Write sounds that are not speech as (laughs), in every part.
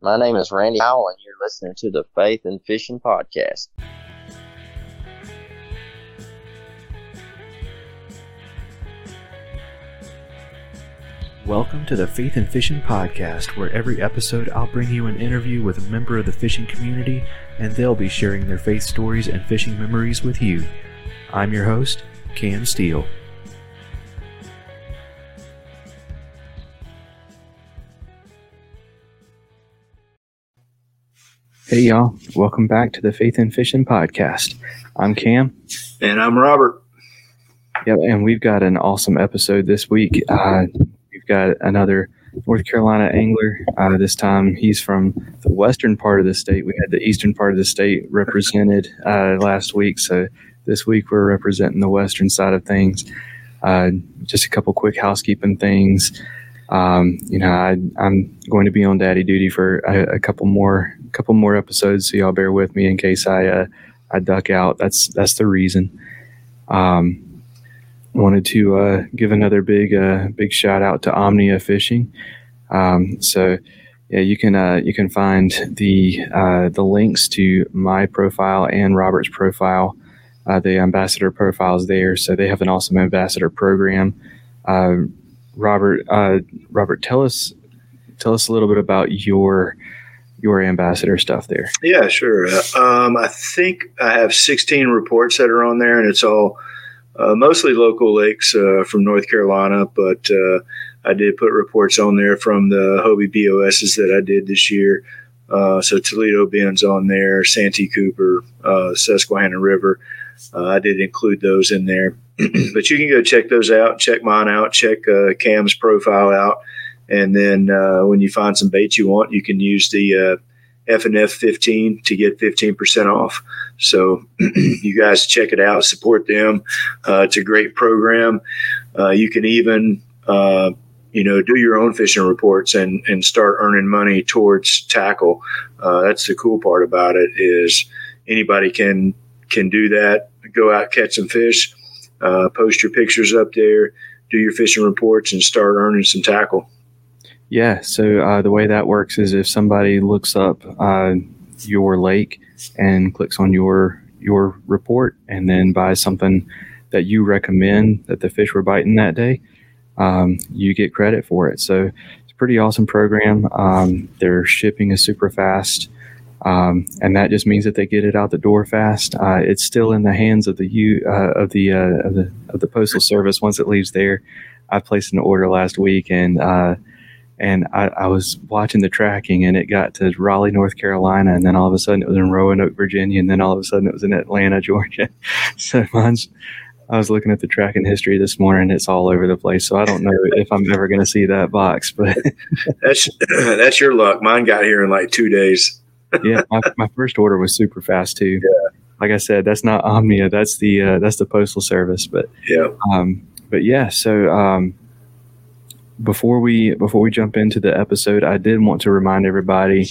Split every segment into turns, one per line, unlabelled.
My name is Randy Howell, and you're listening to the Faith and Fishing Podcast.
Welcome to the Faith and Fishing Podcast, where every episode I'll bring you an interview with a member of the fishing community, and they'll be sharing their faith stories and fishing memories with you. I'm your host, Cam Steele. Hey, y'all. Welcome back to the Faith in Fishing Podcast. I'm Cam.
And I'm Robert.
Yep, and we've got an awesome episode this week. Uh, we've got another North Carolina angler. Uh, this time he's from the western part of the state. We had the eastern part of the state represented uh, last week. So this week we're representing the western side of things. Uh, just a couple quick housekeeping things. Um, you know, I, am going to be on daddy duty for a, a, couple more couple more episodes, so y'all bear with me in case I uh, I duck out. That's that's the reason. Um, wanted to uh, give another big uh, big shout out to Omnia Fishing. Um, so yeah, you can uh, you can find the uh, the links to my profile and Robert's profile, uh, the ambassador profiles there. So they have an awesome ambassador program. Uh, Robert, Robert, tell us tell us a little bit about your your ambassador stuff there.
Yeah, sure. Um, I think I have 16 reports that are on there, and it's all uh, mostly local lakes uh, from North Carolina, but uh, I did put reports on there from the Hobie BOSs that I did this year. Uh, so Toledo Bend's on there, Santee Cooper, uh, Susquehanna River. Uh, I did include those in there, (clears throat) but you can go check those out. Check mine out. Check Cam's profile out, and then when you find some baits you want, you can use the FNF 15 to get 15% off. So (clears throat) you guys check it out, support them. Uh, it's a great program. Uh, you can even, uh, you know, do your own fishing reports and, and start earning money towards tackle. Uh, that's the cool part about it is anybody can, can do that. Go out, catch some fish, uh, post your pictures up there, do your fishing reports and start earning some tackle.
Yeah. So uh, the way that works is if somebody looks up uh, your lake and clicks on your your report and then buys something that you recommend that the fish were biting that day, um, you get credit for it. So it's a pretty awesome program. Um, their shipping is super fast. Um, and that just means that they get it out the door fast. Uh, it's still in the hands of the you uh, of the uh, of the of the postal service once it leaves there. I placed an order last week, and uh, and I, I, was watching the tracking and it got to Raleigh, North Carolina, and then all of a sudden it was in Roanoke, Virginia, and then all of a sudden it was in Atlanta, (laughs) Georgia. so mine's I was looking at the tracking history this morning. It's all over the place. So I don't know (laughs) if I'm ever going to see that box, but (laughs)
that's (clears throat) that's your luck. Mine got here in like two days.
yeah, my, my, first order was super fast too. Yeah. Like I said, that's not Omnia. That's the uh, that's the postal service. But
yeah,
um, but yeah. So um, before we before we jump into the episode, I did want to remind everybody: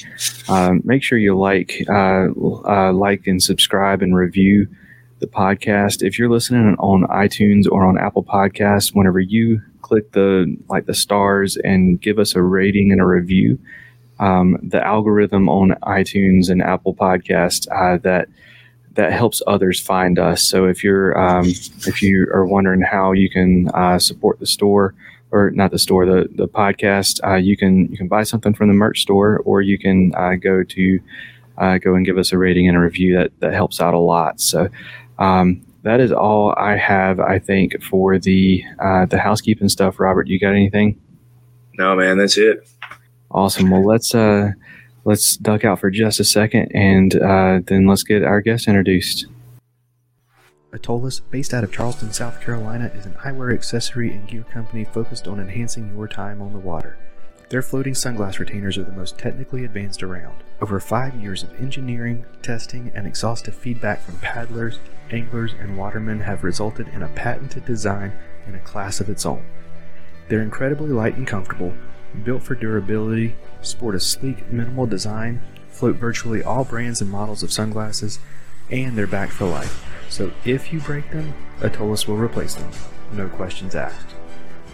um, make sure you like uh, uh, like and subscribe and review the podcast. If you're listening on iTunes or on Apple Podcasts, whenever you click the like the stars and give us a rating and a review, um, the algorithm on iTunes and Apple Podcasts uh, that that helps others find us. So if you're um, if you are wondering how you can uh, support the store or not the store, the the podcast. Uh, you can you can buy something from the merch store, or you can uh, go to uh, go and give us a rating and a review. That that helps out a lot. So. Um, that is all I have, I think, for the uh, the housekeeping stuff. Robert, you got anything?
No, man, that's it.
Awesome. Well, let's uh, let's duck out for just a second, and uh, then let's get our guest introduced. Atollas, based out of Charleston, South Carolina, is an eyewear accessory and gear company focused on enhancing your time on the water. Their floating sunglass retainers are the most technically advanced around. Over five years of engineering, testing, and exhaustive feedback from paddlers, anglers, and watermen have resulted in a patented design in a class of its own. They're incredibly light and comfortable, built for durability, sport a sleek, minimal design, float virtually all brands and models of sunglasses, and they're backed for life. So if you break them, Atollas will replace them. No questions asked.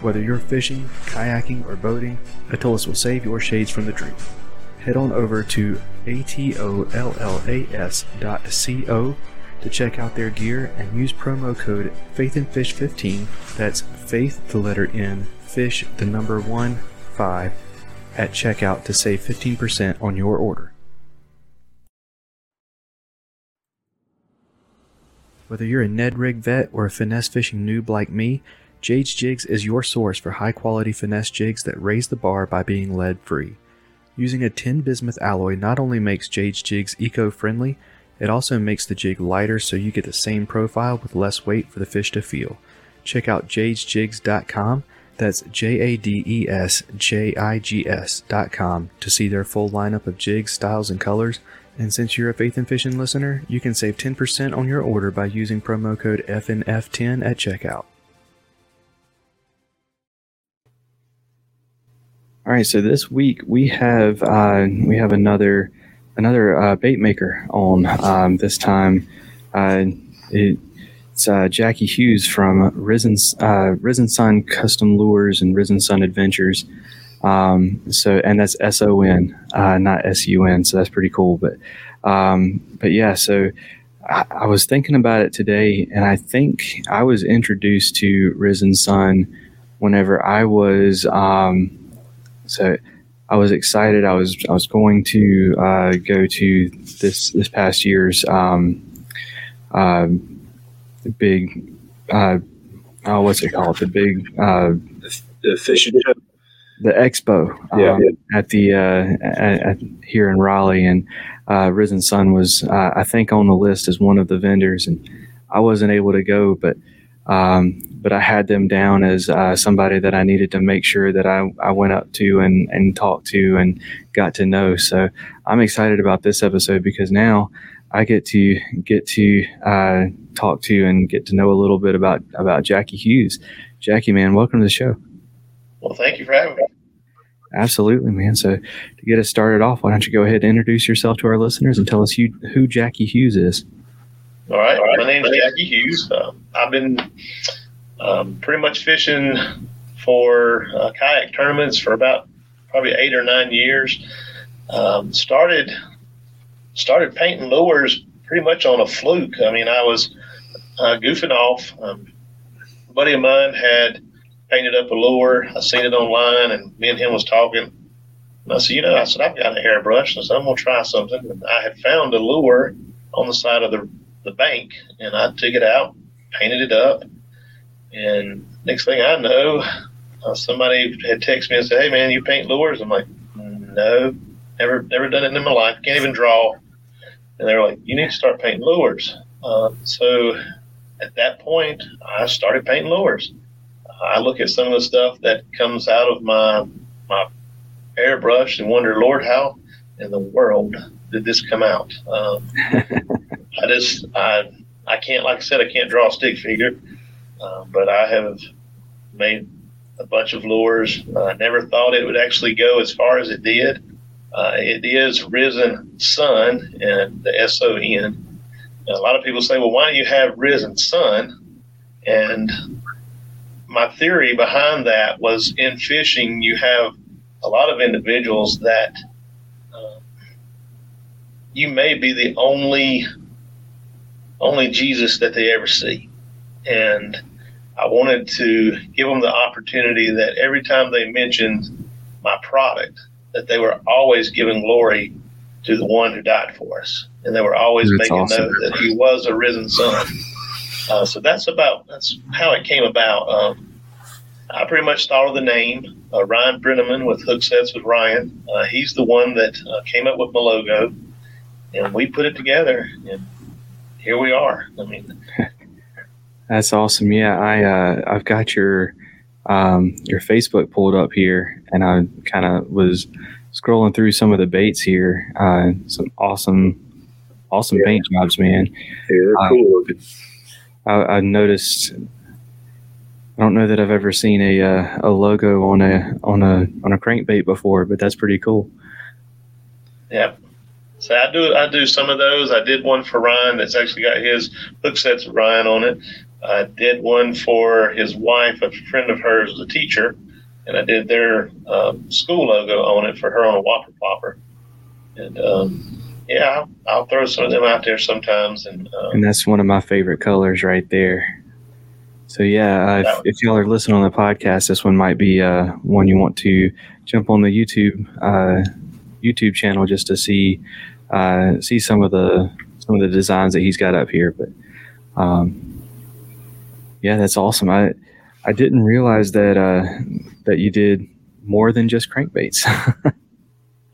Whether you're fishing, kayaking, or boating, Atollas will save your shades from the dream. head on over to atollas.co to check out their gear and use promo code FaithNFish15. That's faith, the letter N, fish, the number 1, 5 at checkout to save 15% on your order. Whether you're a Ned Rig vet or a finesse fishing noob like me, Jade's Jigs is your source for high quality finesse jigs that raise the bar by being lead free. Using a tin bismuth alloy not only makes Jade's Jigs eco friendly, it also makes the jig lighter so you get the same profile with less weight for the fish to feel. Check out jadesjigs.com, that's J A D E S J I G S.com, to see their full lineup of jigs, styles, and colors. And since you're a Faith and Fishing listener, you can save 10% on your order by using promo code FNF10 at checkout. All right, so this week we have uh, we have another another uh, bait maker on. Um, this time, uh, it, it's uh, Jackie Hughes from Risen uh, Risen Son Custom Lures and Risen Son Adventures. Um, so and that's S O N, uh, not S U N. So that's pretty cool. But um, but yeah, so I, I, was thinking about it today, and I think I was introduced to Risen Son whenever I was um, so. I was excited. I was I was going to uh, go to this this past year's um, uh, big oh what's it called the big uh,
the fishing show
the expo um, yeah, yeah, at the uh, at, at, here in Raleigh, and uh, Risen Son was uh, I think on the list as one of the vendors, and I wasn't able to go, but um, but I had them down as uh, somebody that I needed to make sure that I, I went up to and and talked to and got to know. So I'm excited about this episode because now I get to get to uh, talk to and get to know a little bit about about Jackie Hughes. Jackie, man, welcome to the show.
Well, thank you for having me.
Absolutely, man. So to get us started off, why don't you go ahead and introduce yourself to our listeners and tell us who, who Jackie Hughes is?
All right. All right. My name is Jackie Hughes. Uh, I've been um, pretty much fishing for uh, kayak tournaments for about probably eight or nine years. Um, started started painting lures pretty much on a fluke. I mean, I was uh, goofing off. Um, a buddy of mine had painted up a lure. I seen it online, and me and him was talking. And I said, you know, I said I've got a airbrush, I said I'm gonna try something. And I had found a lure on the side of the the bank, and I took it out, painted it up, and next thing I know, uh, somebody had texted me and said, "Hey man, you paint lures?" I'm like, "No, never never done it in my life. Can't even draw." And they were like, "You need to start painting lures." Uh, so at that point, I started painting lures. I look at some of the stuff that comes out of my my airbrush and wonder, Lord, how in the world did this come out? Um, (laughs) I just I I can't like I said I can't draw a stick figure, uh, but I have made a bunch of lures. I never thought it would actually go as far as it did. Uh, it is Risen Son and the S O N. A lot of people say, well, why don't you have Risen Sun? And my theory behind that was in fishing, you have a lot of individuals that uh, you may be the only only Jesus that they ever see, and I wanted to give them the opportunity that every time they mentioned my product, that they were always giving glory to the one who died for us, and they were always that's making awesome. note that he was a risen son. Uh, so that's about that's how it came about. Um, I pretty much thought of the name uh, Ryan Brenneman with Hook Sets with Ryan. Uh, he's the one that uh, came up with my logo, and we put it together, and here we are. I mean, (laughs)
that's awesome. Yeah, I uh, I've got your um, your Facebook pulled up here, and I kind of was scrolling through some of the baits here. Uh, some awesome, awesome yeah. paint jobs, man.
Yeah, they're uh, cool looking.
I, I, noticed. I don't know that I've ever seen a uh, a logo on a on a on a crankbait before, but that's pretty cool.
Yeah. So I do I do some of those. I did one for Ryan that's actually got his hook sets Ryan on it. I did one for his wife, a friend of hers, a teacher, and I did their um, school logo on it for her on a Whopper Popper. And um, yeah, I'll, I'll, throw some of them out there sometimes. And uh,
and that's one of my favorite colors right there. So yeah, uh, if, if, y'all are listening on the podcast, this one might be uh, one you want to jump on the YouTube uh, YouTube channel just to see uh, see some of the some of the designs that he's got up here. But um, yeah, that's awesome. I I didn't realize that uh, that you did more than just crankbaits. (laughs)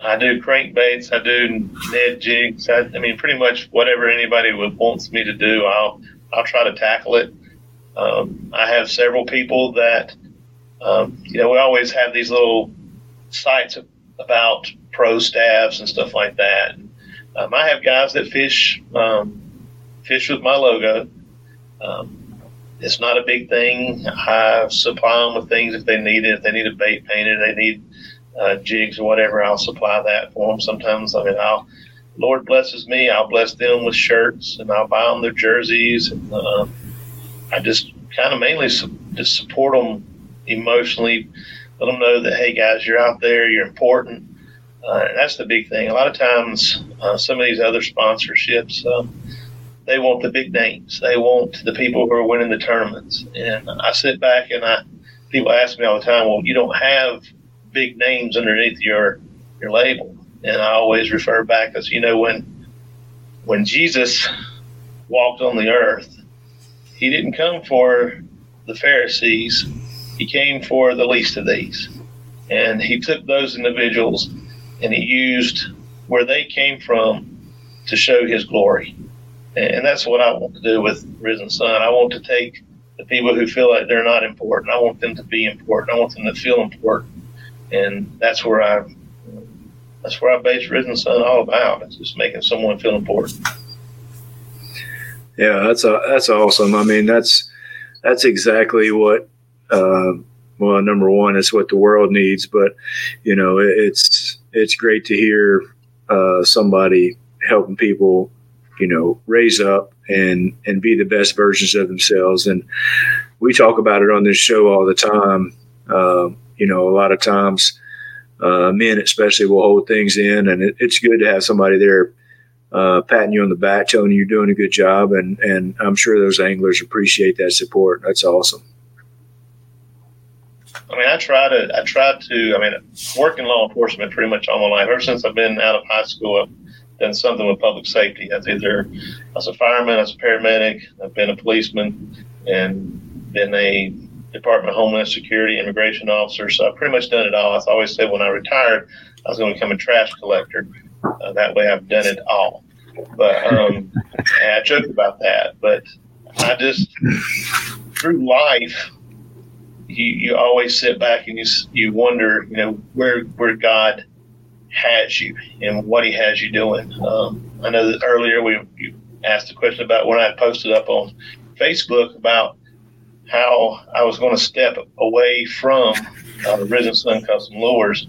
I do crankbaits. I do Ned jigs. I, I, mean, pretty much whatever anybody would, wants me to do, I'll I'll try to tackle it. Um, I have several people that, um, you know, we always have these little sites about pro staffs and stuff like that. Um, I have guys that fish um, fish with my logo. Um, it's not a big thing. I supply them with things if they need it. If they need a bait painted, they need uh, jigs or whatever, I'll supply that for them. Sometimes, I mean, I'll Lord blesses me, I'll bless them with shirts and I'll buy them their jerseys. And uh, I just kind of mainly su- just support them emotionally, let them know that hey guys, you're out there, you're important. Uh, that's the big thing. A lot of times, uh, some of these other sponsorships, um, they want the big names. They want the people who are winning the tournaments. And I sit back and I, people ask me all the time, well, you don't have big names underneath your your label. And I always refer back as you know when when Jesus walked on the earth, he didn't come for the Pharisees. He came for the least of these. And he took those individuals and he used where they came from to show his glory. And that's what I want to do with Risen Son. I want to take the people who feel like they're not important. I want them to be important. I want them to feel important and that's where I that's where I base Risen Son all about. It's just making someone feel important.
Yeah, that's a, that's awesome. I mean, that's that's exactly what. Uh, well, number one, it's what the world needs, but you know, it's it's great to hear uh, somebody helping people, you know, raise up and and be the best versions of themselves. And we talk about it on this show all the time. Uh, you know, a lot of times uh, men especially will hold things in, and it, it's good to have somebody there uh, patting you on the back, telling you you're doing a good job, and and I'm sure those anglers appreciate that support. That's awesome.
I mean, I try to, I try to, I mean, work in law enforcement pretty much all my life. Ever since I've been out of high school, I've done something with public safety. I've either, I was a fireman, I was a paramedic, I've been a policeman, and been a Department of Homeland Security immigration officer. So I've pretty much done it all. I always said when I retired, I was going to become a trash collector. Uh, that way I've done it all. But um, (laughs) I joke about that. But I just, through life, you, you always sit back and you, you wonder, you know, where, where God has you and what he has you doing. Um, I know that earlier we you asked a question about when I posted up on Facebook about how I was going to step away from uh, the Risen Son Custom Lures.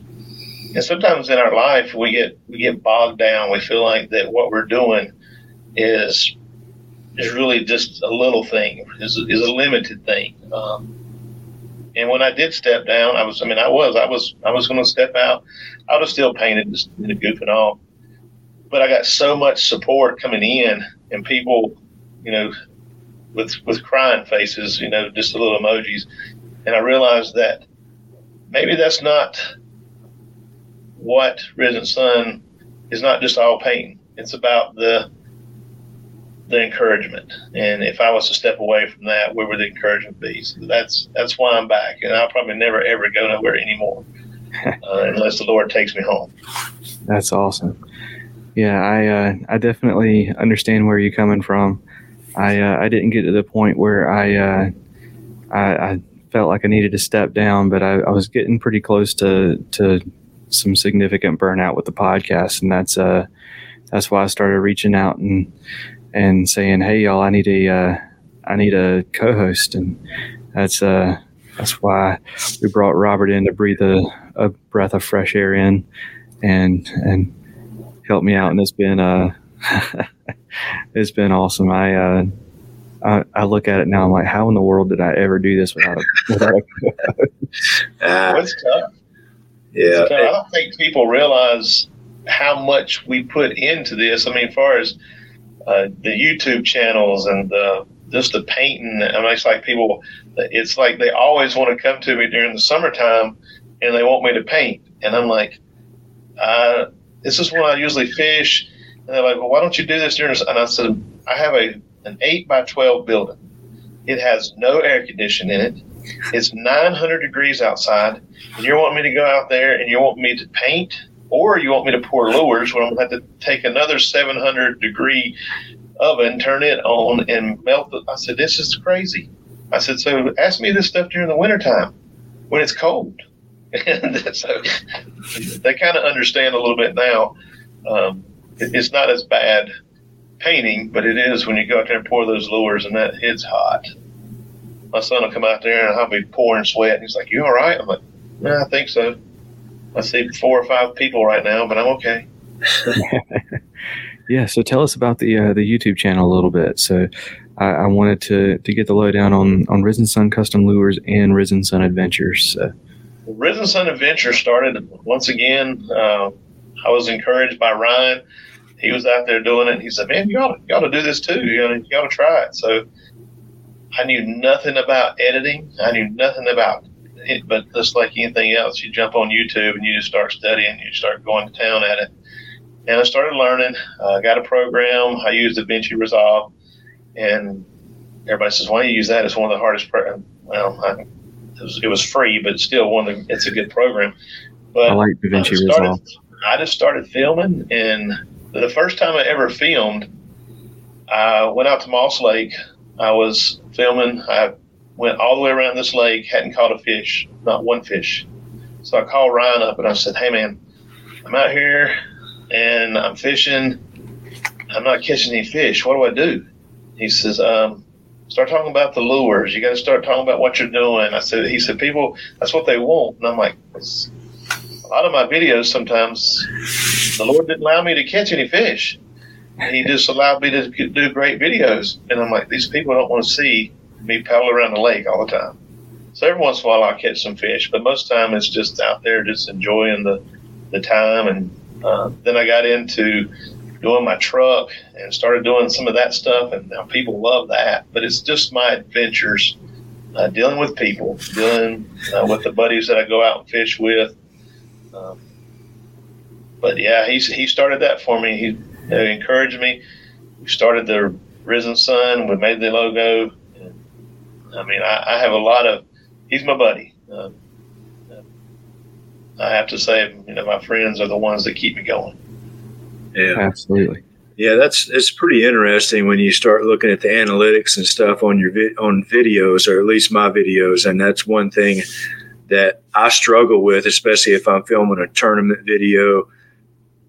And sometimes in our life, we get we get bogged down. We feel like that what we're doing is is really just a little thing, is, is a limited thing. Um, and when I did step down, I was I mean I was I was I was going to step out. I was still painted, just you know, goofing off. But I got so much support coming in, and people, you know, with with crying faces, you know, just the little emojis, and I realized that maybe that's not what Risen Son is. Not just all pain; it's about the the encouragement. And if I was to step away from that, where would the encouragement be? So that's that's why I'm back, and I'll probably never ever go nowhere anymore (laughs) uh, unless the Lord takes me home.
That's awesome. Yeah, I uh, I definitely understand where you're coming from. I uh, I didn't get to the point where I, uh, I, I felt like I needed to step down, but I, I, was getting pretty close to to some significant burnout with the podcast, and that's uh that's why I started reaching out and and saying, hey y'all, I need a uh, I need a co-host, and that's uh that's why we brought Robert in to breathe a, a breath of fresh air in and and help me out, and it's been uh (laughs) (laughs) it's been awesome. I, uh, I, I look at it now. I'm like, how in the world did I ever do this without a (laughs) without a (laughs)
uh, It's tough. Yeah, it's tough. I don't think people realize how much we put into this. I mean, as far as uh, the YouTube channels and the, just the painting, I mean, it's like people, it's like they always want to come to me during the summertime and they want me to paint. And I'm like, uh, this is when I usually fish. And they're like, well, why don't you do this during this? And I said, I have a an 8 by 12 building. It has no air conditioning in it. It's 900 degrees outside. And you want me to go out there and you want me to paint or you want me to pour lures where I'm going to have to take another 700 degree oven, turn it on, and melt it. I said, This is crazy. I said, So ask me this stuff during the wintertime when it's cold. (laughs) and so they kind of understand a little bit now. Um, it's not as bad painting, but it is when you go out there and pour those lures and that it's hot. My son will come out there and I'll be pouring sweat. And he's like, You all right? I'm like, Yeah, I think so. I see four or five people right now, but I'm okay. (laughs)
yeah. So tell us about the uh, the YouTube channel a little bit. So I, I, wanted to to get the lowdown on on Risen Son Custom Lures and Risen Son Adventures. So.
Risen Son Adventure started once again. Uh, I was encouraged by Ryan. He was out there doing it. And He said, "Man, you ought to, you ought to do this too. You ought, to, you ought to try it." So I knew nothing about editing. I knew nothing about it, but just like anything else, you jump on YouTube and you just start studying. You start going to town at it. And I started learning. I uh, got a program. I used DaVinci Resolve, and everybody says, "Why do you use that? It's one of the hardest." Pro-. Well, I, it, was, it was free, but still, one of the, it's a good program. But
I like DaVinci I started, Resolve.
I just started filming, and the first time I ever filmed, I went out to Moss Lake. I was filming. I went all the way around this lake, hadn't caught a fish, not one fish. So I called Ryan up and I said, Hey man, I'm out here and I'm fishing. I'm not catching any fish. What do I do? He says, um, start talking about the lures. You got to start talking about what you're doing. I said, he said, people, that's what they want. And I'm like, lot of my videos sometimes the Lord didn't allow me to catch any fish. He just allowed me to do great videos. And I'm like, these people don't want to see me paddle around the lake all the time. So every once in a while I'll catch some fish, but most of the time it's just out there just enjoying the, the time. And uh, then I got into doing my truck and started doing some of that stuff, and now people love that. But it's just my adventures, uh, dealing with people, dealing uh, with the buddies that I go out and fish with. Um, but yeah, he he started that for me. He, he encouraged me. We started the Risen Son. We made the logo. I mean, I, I have a lot of. He's my buddy. Um, I have to say, you know, my friends are the ones that keep me going.
Yeah,
absolutely.
Yeah, that's it's pretty interesting when you start looking at the analytics and stuff on your vi- on videos, or at least my videos, and that's one thing that I struggle with, especially if I'm filming a tournament video.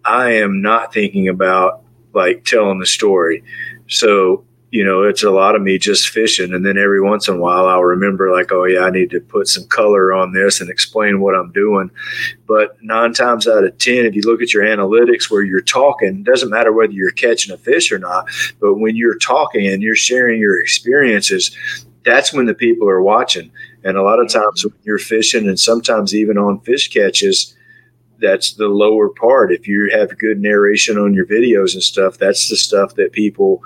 I am not thinking about like telling the story. So you know, it's a lot of me just fishing. And then every once in a while, I'll remember, like, oh, yeah, I need to put some color on this and explain what I'm doing. But nine times out of 10, if you look at your analytics where you're talking, doesn't matter whether you're catching a fish or not, but when you're talking and you're sharing your experiences, that's when the people are watching. And a lot of times when you're fishing and sometimes even on fish catches, that's the lower part. If you have good narration on your videos and stuff, that's the stuff that people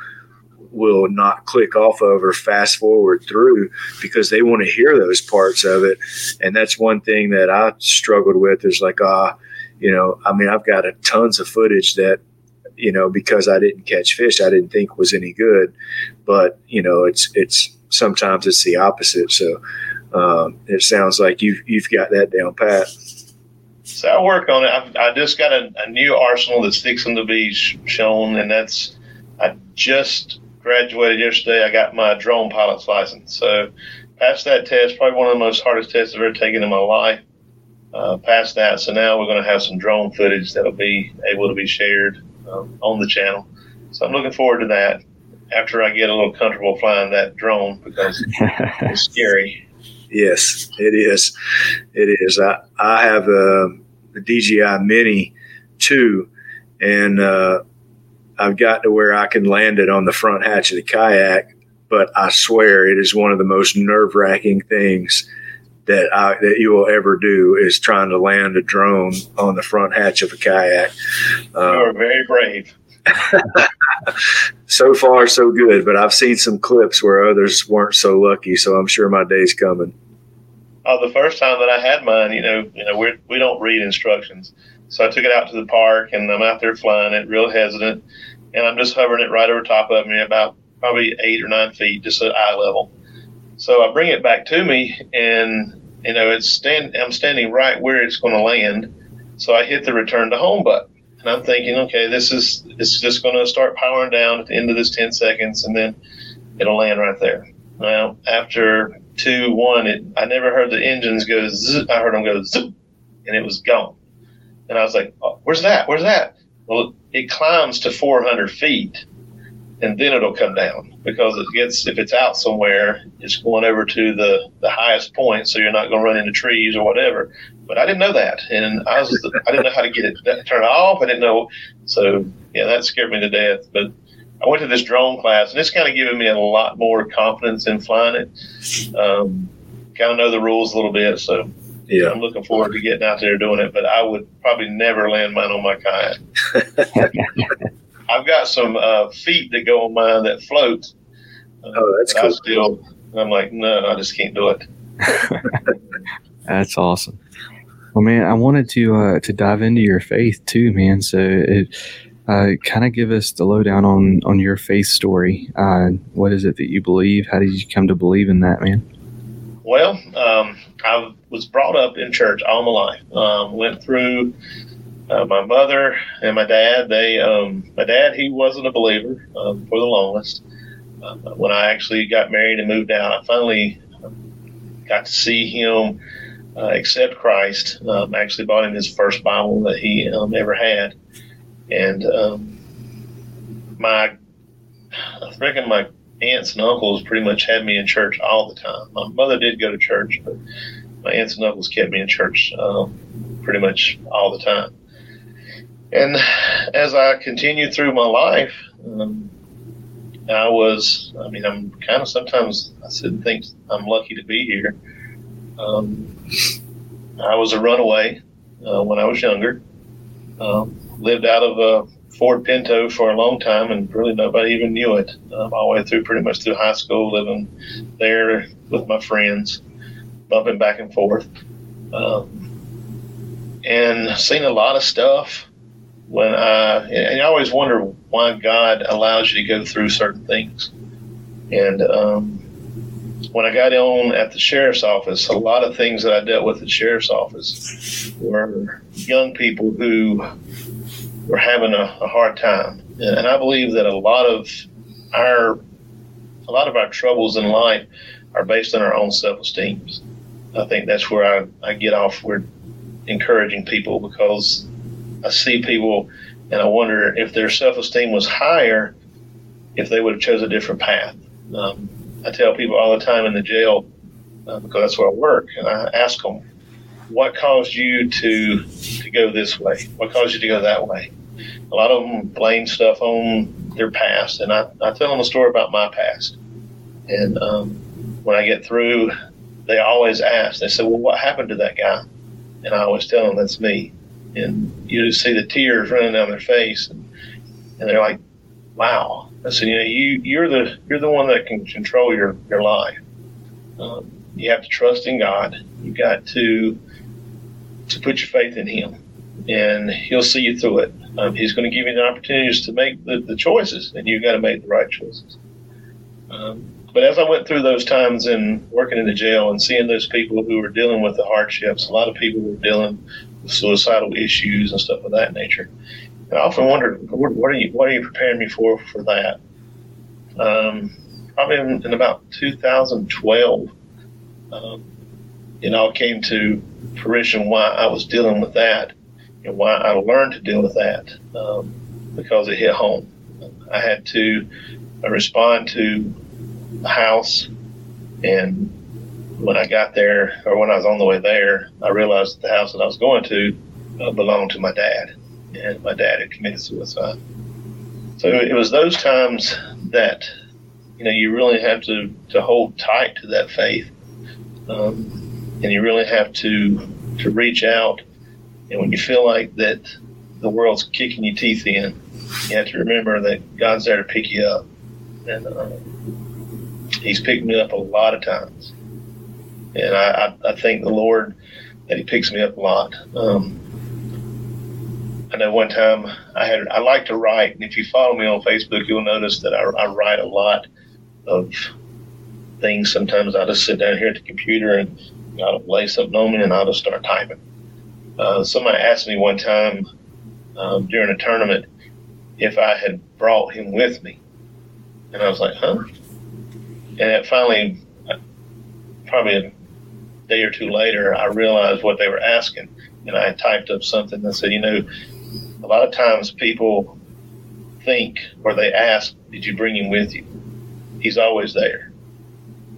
will not click off of or fast forward through because they want to hear those parts of it. And that's one thing that I struggled with is like, ah, uh, you know, I mean, I've got a tons of footage that, you know, because I didn't catch fish, I didn't think was any good. But, you know, it's, it's, sometimes it's the opposite. So um, it sounds like you've, you've got that down pat.
So I work on it. I've, i just got a, a, new arsenal that's fixing to be shown, and that's I just graduated yesterday. I got my drone pilot's license. So passed that test, probably one of the most hardest tests I've ever taken in my life. Uh, passed that. So now we're going to have some drone footage that'll be able to be shared um, on the channel. So I'm looking forward to that after I get a little comfortable flying that drone because (laughs) it's scary.
Yes, it is. It is. I, I have a, a DJI Mini 2, and uh, I've gotten to where I can land it on the front hatch of the kayak, but I swear it is one of the most nerve wracking things that I, that you will ever do is trying to land a drone on the front hatch of a kayak.
Um, you are very brave. (laughs)
so far, so good. But I've seen some clips where others weren't so lucky. So I'm sure my day's coming.
Oh, the first time that I had mine, you know, you know, we we don't read instructions, so I took it out to the park and I'm out there flying it, real hesitant, and I'm just hovering it right over top of me, about probably eight or nine feet, just at eye level. So I bring it back to me, and you know, it's stand. I'm standing right where it's going to land. So I hit the return to home button, and I'm thinking, okay, this is it's just going to start powering down at the end of this 10 seconds, and then it'll land right there. Well, after two, one, it, I never heard the engines go. Zzz, I heard them go and it was gone. And I was like, oh, "Where's that? Where's that?" Well, it climbs to 400 feet, and then it'll come down because it gets if it's out somewhere, it's going over to the the highest point, so you're not going to run into trees or whatever. But I didn't know that, and I was I didn't know how to get it turn it off. I didn't know, so yeah, that scared me to death. But I went to this drone class, and it's kind of given me a lot more confidence in flying it. Um, kind of know the rules a little bit, so yeah, I'm looking forward to getting out there doing it. But I would probably never land mine on my kayak. (laughs) I've got some uh, feet that go on mine that float.
Uh, oh, that's cool. I
still, I'm like, no, I just can't do it. (laughs)
that's awesome. Well, man, I wanted to uh, to dive into your faith too, man. So it uh, kind of give us the lowdown on on your faith story. Uh, what is it that you believe? How did you come to believe in that, man?
Well, um, I was brought up in church all my life. Um, went through uh, my mother and my dad. They, um, my dad, he wasn't a believer um, for the longest. Uh, when I actually got married and moved out, I finally got to see him uh, accept Christ. Um, actually, bought him his first Bible that he um, ever had and um, my I reckon my aunts and uncles pretty much had me in church all the time. My mother did go to church, but my aunts and uncles kept me in church um, pretty much all the time. And as I continued through my life, um, I was, I mean, I'm kind of sometimes I sit and think I'm lucky to be here. Um, I was a runaway uh, when I was younger. Um, lived out of a Ford Pinto for a long time, and really nobody even knew it. Um, all the way through, pretty much through high school, living there with my friends, bumping back and forth, um, and seen a lot of stuff. When I and I always wonder why God allows you to go through certain things, and um, when I got on at the sheriff's office, a lot of things that I dealt with at the sheriff's office were young people who we're having a, a hard time. And I believe that a lot of our a lot of our troubles in life are based on our own self esteem. I think that's where I, I get off with encouraging people because I see people and I wonder if their self esteem was higher, if they would have chose a different path. Um, I tell people all the time in the jail uh, because that's where I work, and I ask them, "What caused you to to go this way? What caused you to go that way?" a lot of them blame stuff on their past, and I, I tell them a story about my past. And um, when I get through, they always ask. They say, "Well, what happened to that guy?" And I always tell them that's me. And you just see the tears running down their face, and, and they're like, "Wow!" I said, "You know, you you're the you're the one that can control your your life. Um, you have to trust in God. You got to to put your faith in Him, and He'll see you through it." Um, he's going to give you the opportunities to make the, the choices, and you've got to make the right choices. Um, but as I went through those times in working in the jail and seeing those people who were dealing with the hardships, a lot of people were dealing with suicidal issues and stuff of that nature. I often wondered, what, what are you what are you preparing me for for that? Um, probably in, in, about 2012, um, it all came to fruition why I was dealing with that and why I learned to deal with that um, because it hit home. I had to uh, respond to a house, and when I got there, or when I was on the way there, I realized that the house that I was going to uh, belonged to my dad, and my dad had committed suicide. So it was those times that you know you really have to to hold tight to that faith. Um, and you really have to to reach out. And when you feel like that the world's kicking your teeth in, you have to remember that God's there to pick you up, and uh, He's picked me up a lot of times. And I, I, I thank the Lord that He picks me up a lot. Um, I know one time I had I like to write, and if you follow me on Facebook, you'll notice that I, I write a lot of things. Sometimes I just sit down here at the computer and I'll lay something on me and I'll just start typing. Uh, somebody asked me one time um, during a tournament if I had brought him with me, and I was like, "Huh?" And it finally, probably a day or two later, I realized what they were asking, and I typed up something that said, "You know, a lot of times people think or they ask, "Did you bring him with you?" He's always there.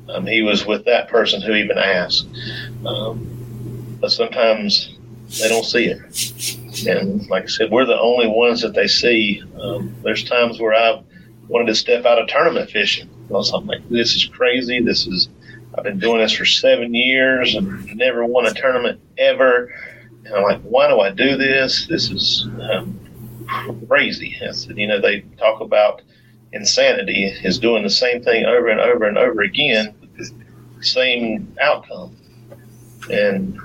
Um, he was with that person who even asked. Um, but sometimes they don't see it. And like I said, we're the only ones that they see. Um, there's times where I've wanted to step out of tournament fishing. I'm like, this is crazy. This is, I've been doing this for seven years and never won a tournament ever. And I'm like, why do I do this? This is um, crazy. I said, you know, they talk about insanity is doing the same thing over and over and over again, same outcome. And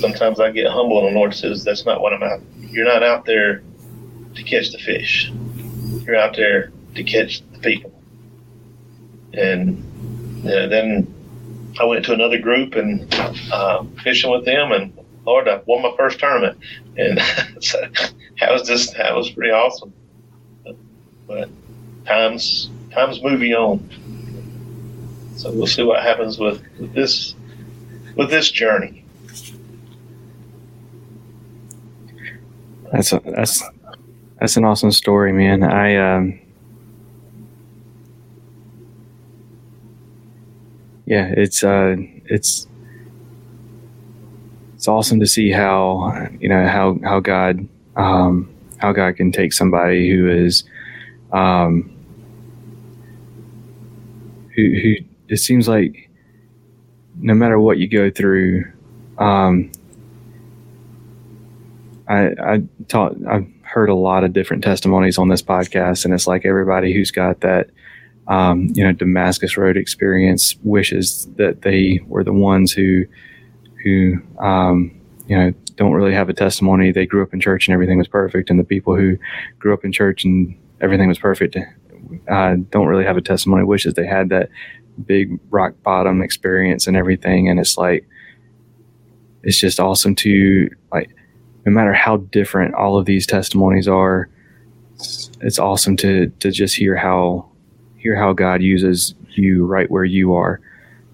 sometimes I get humble, and the Lord says, "That's not what I'm out. You're not out there to catch the fish. You're out there to catch the people." And you know, then I went to another group and uh, fishing with them, and Lord, I won my first tournament, and (laughs) so that was just that was pretty awesome. But, but times times moving on. So we'll see what happens with, with this with this journey.
That's a, that's that's an awesome story, man. I um, yeah, it's uh, it's it's awesome to see how you know how how God um, how God can take somebody who is um, who who it seems like no matter what you go through, um, I I taught I've heard a lot of different testimonies on this podcast, and it's like everybody who's got that um, you know Damascus Road experience wishes that they were the ones who who um, you know don't really have a testimony. They grew up in church and everything was perfect, and the people who grew up in church and everything was perfect uh, don't really have a testimony. Wishes they had that big rock bottom experience and everything, and it's like it's just awesome to like no matter how different all of these testimonies are, it's awesome to to just hear how hear how God uses you right where you are.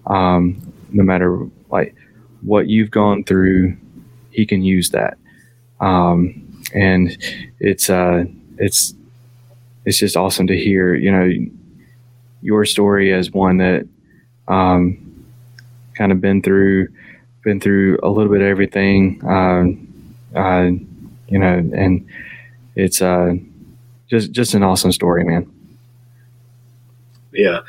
Um, no matter like what you've gone through, He can use that, um, and it's uh, it's it's just awesome to hear. You know, your story as one that um, kind of been through been through a little bit of everything. Um, uh, you know, and it's uh, just just an awesome story, man.
Yeah,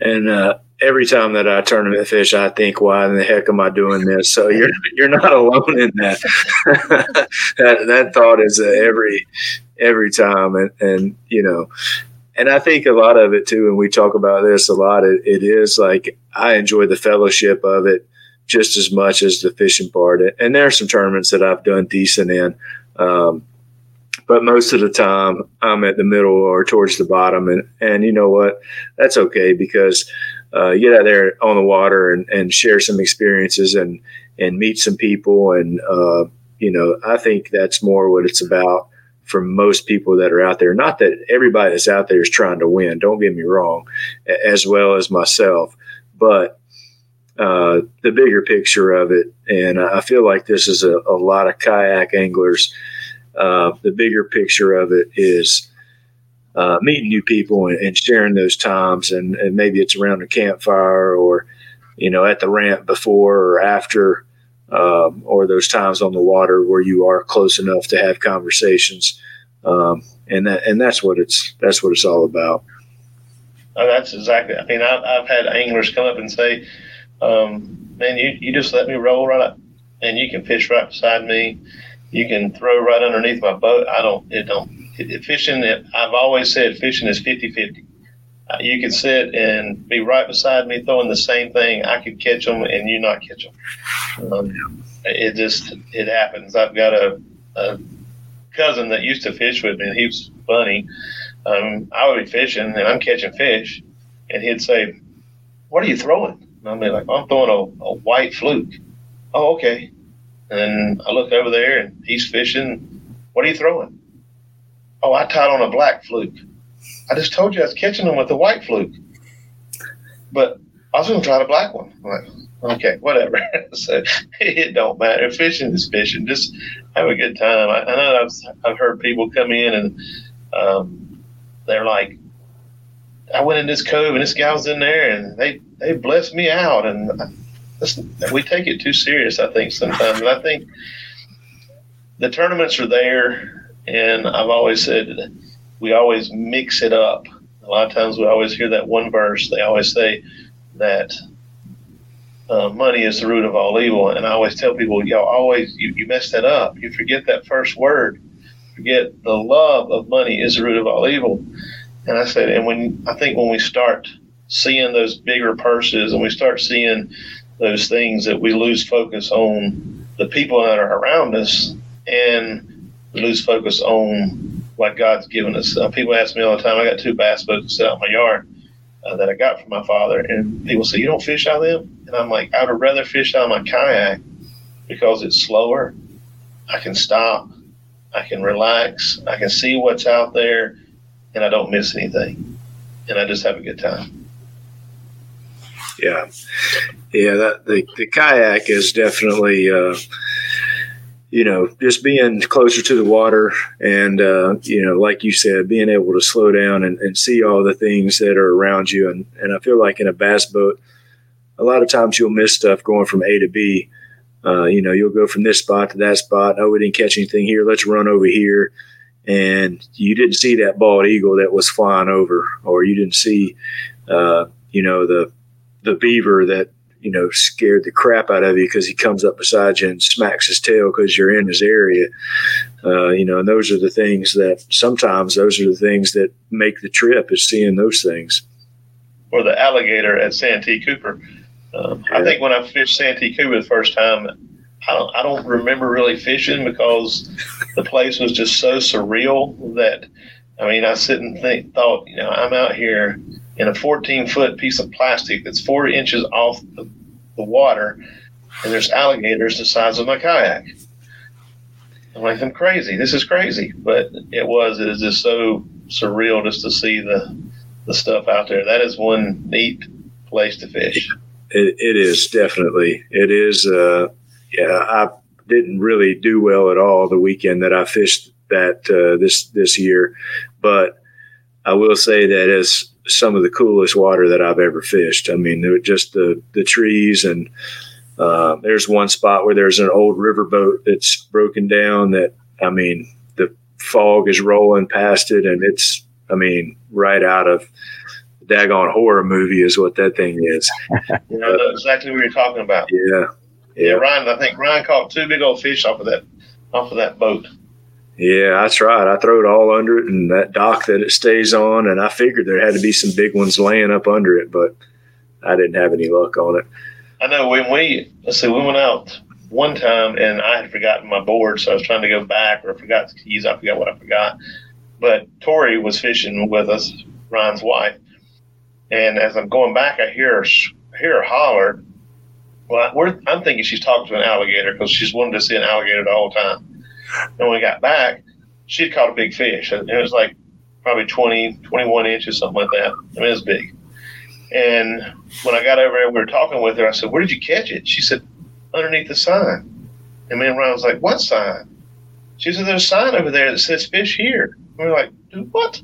and uh, every time that I tournament fish, I think, "Why in the heck am I doing this?" So you're (laughs) you're not alone in that. (laughs) that that thought is every every time, and and you know, and I think a lot of it too. And we talk about this a lot. It, it is like I enjoy the fellowship of it just as much as the fishing part. And there are some tournaments that I've done decent in. Um, but most of the time I'm at the middle or towards the bottom. And, and you know what? That's okay because uh, get out there on the water and, and share some experiences and, and meet some people. And, uh, you know, I think that's more what it's about for most people that are out there. Not that everybody that's out there is trying to win, don't get me wrong, as well as myself. But uh, the bigger picture of it. And I feel like this is a, a lot of kayak anglers. Uh, the bigger picture of it is uh, meeting new people and, and, sharing those times. And, and, maybe it's around a campfire or, you know, at the ramp before or after, um, or those times on the water where you are close enough to have conversations. Um, and that, and that's what it's, that's what it's all about.
Oh, that's exactly. I mean, I've, I've had anglers come up and say, um, man, you, you just let me roll right up and you can fish right beside me. You can throw right underneath my boat. I don't, it don't, fishing, I've always said fishing is 50 50. Uh, you can sit and be right beside me throwing the same thing. I could catch them and you not catch them. Um, it just, it happens. I've got a, a cousin that used to fish with me and he was funny. Um, I would be fishing and I'm catching fish and he'd say, what are you throwing? And I'd be like, I'm throwing a, a white fluke. Oh, okay. And I look over there and he's fishing. What are you throwing? Oh, I tied on a black fluke. I just told you I was catching them with the white fluke. But I was going to try the black one. I'm like, okay, whatever. (laughs) so it don't matter. Fishing is fishing. Just have a good time. I, I know I've, I've heard people come in and um, they're like, I went in this cove and this guy was in there and they, they blessed me out. And listen. we take it too serious, I think, sometimes. And I think the tournaments are there, and I've always said we always mix it up. A lot of times we always hear that one verse. They always say that uh, money is the root of all evil. And I always tell people, y'all always, you, you mess that up. You forget that first word. Forget the love of money is the root of all evil. And I said, and when I think when we start seeing those bigger purses and we start seeing those things that we lose focus on the people that are around us and lose focus on what God's given us. Uh, people ask me all the time, I got two bass boats sit out in my yard uh, that I got from my father, and people say, You don't fish out of them? And I'm like, I would rather fish out of my kayak because it's slower. I can stop, I can relax, I can see what's out there, and I don't miss anything. And I just have a good time.
Yeah, yeah. That the the kayak is definitely. Uh, you know, just being closer to the water and, uh, you know, like you said, being able to slow down and, and see all the things that are around you. And, and I feel like in a bass boat, a lot of times you'll miss stuff going from A to B. Uh, you know, you'll go from this spot to that spot. Oh, we didn't catch anything here. Let's run over here. And you didn't see that bald eagle that was flying over, or you didn't see, uh, you know, the the beaver that you know scared the crap out of you because he comes up beside you and smacks his tail because you're in his area. Uh, you know, and those are the things that sometimes those are the things that make the trip is seeing those things.
Or the alligator at Santee Cooper. Um, yeah. I think when I fished Santee Cooper the first time, I don't, I don't remember really fishing because the place was just so surreal that I mean I sit and think thought you know I'm out here in a 14 foot piece of plastic that's four inches off the, the water, and there's alligators the size of my kayak. I'm like, I'm crazy. This is crazy. But it was, it is just so surreal just to see the, the stuff out there. That is one neat place to fish.
it, it is definitely. It is. Uh, yeah, I didn't really do well at all the weekend that I fished that uh, this this year, but I will say that as some of the coolest water that I've ever fished. I mean, just the the trees and uh, there's one spot where there's an old riverboat that's broken down. That I mean, the fog is rolling past it, and it's I mean, right out of the daggone horror movie is what that thing is. (laughs)
you know, exactly what you're talking about.
Yeah.
yeah, yeah. Ryan, I think Ryan caught two big old fish off of that off of that boat.
Yeah, that's right. I throw it all under it and that dock that it stays on. And I figured there had to be some big ones laying up under it, but I didn't have any luck on it.
I know when we, let's see, we went out one time and I had forgotten my board. So I was trying to go back or I forgot the keys. I forgot what I forgot. But Tori was fishing with us, Ryan's wife. And as I'm going back, I hear her, hear her holler. Well, I'm thinking she's talking to an alligator because she's wanted to see an alligator all the whole time. And when we got back, she'd caught a big fish. It was like probably 20, 21 inches, something like that. I mean, it was big. And when I got over there, we were talking with her. I said, Where did you catch it? She said, Underneath the sign. And me and Ryan was like, What sign? She said, There's a sign over there that says fish here. And we are like, Dude, what?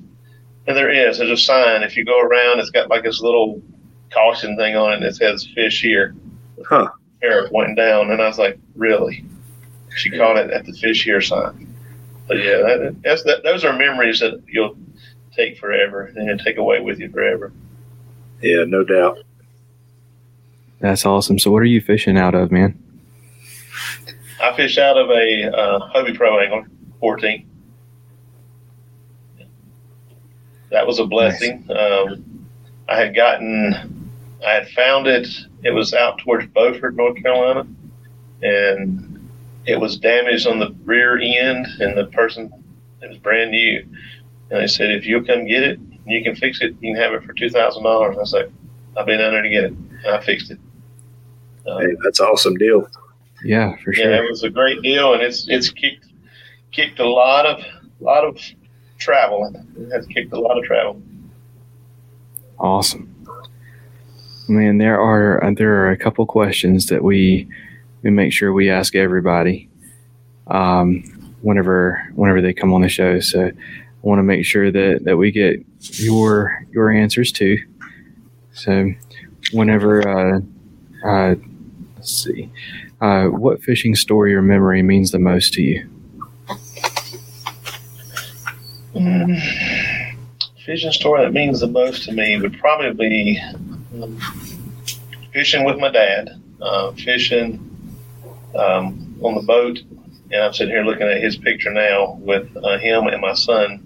And there is. There's a sign. If you go around, it's got like this little caution thing on it that says fish here.
Huh.
Went down. And I was like, Really? She caught it at the fish here sign. But yeah, that, that's that, those are memories that you'll take forever and take away with you forever.
Yeah, no doubt.
That's awesome. So, what are you fishing out of, man?
I fish out of a uh, Hobie Pro Angler 14. That was a blessing. Nice. Um, I had gotten, I had found it. It was out towards Beaufort, North Carolina, and it was damaged on the rear end, and the person it was brand new. And they said, if you'll come get it, you can fix it. You can have it for two thousand dollars. I was like, I've been down there to get it, and I fixed it.
Um, hey, that's awesome deal.
Yeah, for sure.
Yeah, it was a great deal, and it's it's kicked kicked a lot of lot of travel. It has kicked a lot of travel.
Awesome, man. There are uh, there are a couple questions that we we make sure we ask everybody. Um, whenever whenever they come on the show. So I want to make sure that that we get your your answers too. So whenever uh, uh, let's see, uh, what fishing story or memory means the most to you?
Mm, fishing story that means the most to me would probably be um, fishing with my dad, uh, fishing um, on the boat and I'm sitting here looking at his picture now with uh, him and my son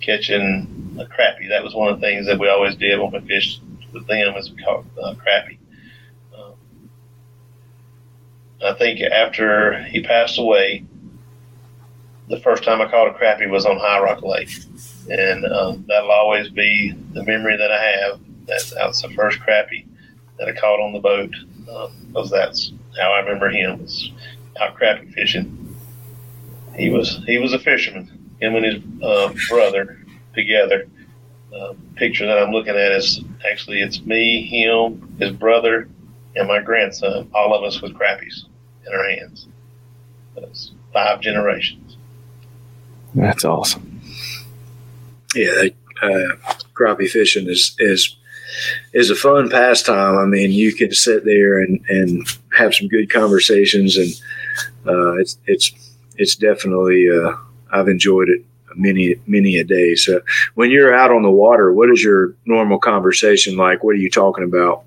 catching a crappie. That was one of the things that we always did when we fished with them, is we caught uh, crappie. Um, I think after he passed away, the first time I caught a crappie was on High Rock Lake, and um, that'll always be the memory that I have. That, that was the first crappie that I caught on the boat, um, because that's how I remember him was out crappie fishing he was he was a fisherman. Him and his uh, brother together. Uh, picture that I'm looking at is actually it's me, him, his brother, and my grandson. All of us with crappies in our hands. That's five generations.
That's awesome.
Yeah, uh, crappie fishing is is is a fun pastime. I mean, you can sit there and, and have some good conversations, and uh, it's it's it's definitely uh, I've enjoyed it many many a day. So when you're out on the water, what is your normal conversation like? What are you talking about?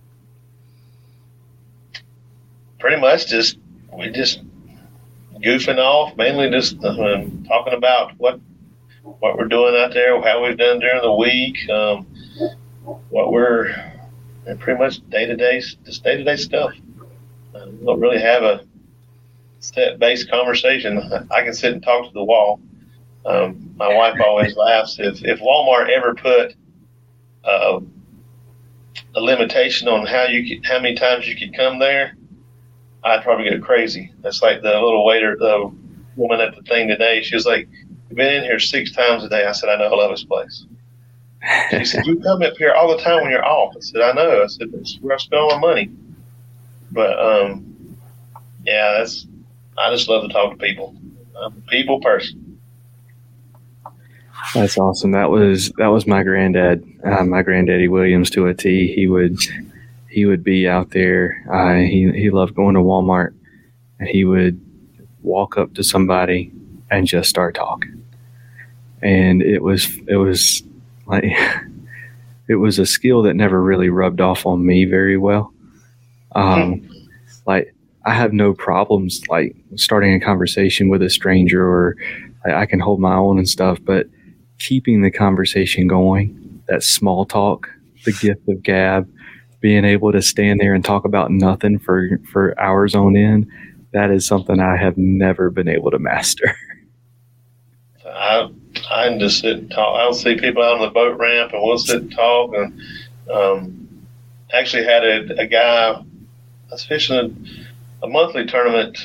Pretty much just we just goofing off, mainly just um, talking about what what we're doing out there, how we've done during the week, um, what we're pretty much day to day, just day to day stuff. We don't really have a set based conversation. I can sit and talk to the wall. Um, my wife always laughs if if Walmart ever put uh, a limitation on how you could, how many times you could come there, I'd probably go crazy. That's like the little waiter, the woman at the thing today. She was like, "You've been in here six times a day." I said, "I know, I love this place." She said, "You come up here all the time when you're off." I said, "I know." I said, "That's where I spend all my money." But um, yeah, that's I just love to talk to people. I'm a people person.
That's awesome. That was that was my granddad, uh, my granddaddy Williams to a T. He would he would be out there. Uh, he he loved going to Walmart. and He would walk up to somebody and just start talking, and it was it was like (laughs) it was a skill that never really rubbed off on me very well. Um. Like I have no problems like starting a conversation with a stranger or I, I can hold my own and stuff, but keeping the conversation going, that small talk, the gift of gab, being able to stand there and talk about nothing for, for hours on end, that is something I have never been able to master. (laughs)
I I can just sit and talk. I'll see people out on the boat ramp, and we'll sit and talk. And um, actually had a, a guy I was fishing a monthly tournament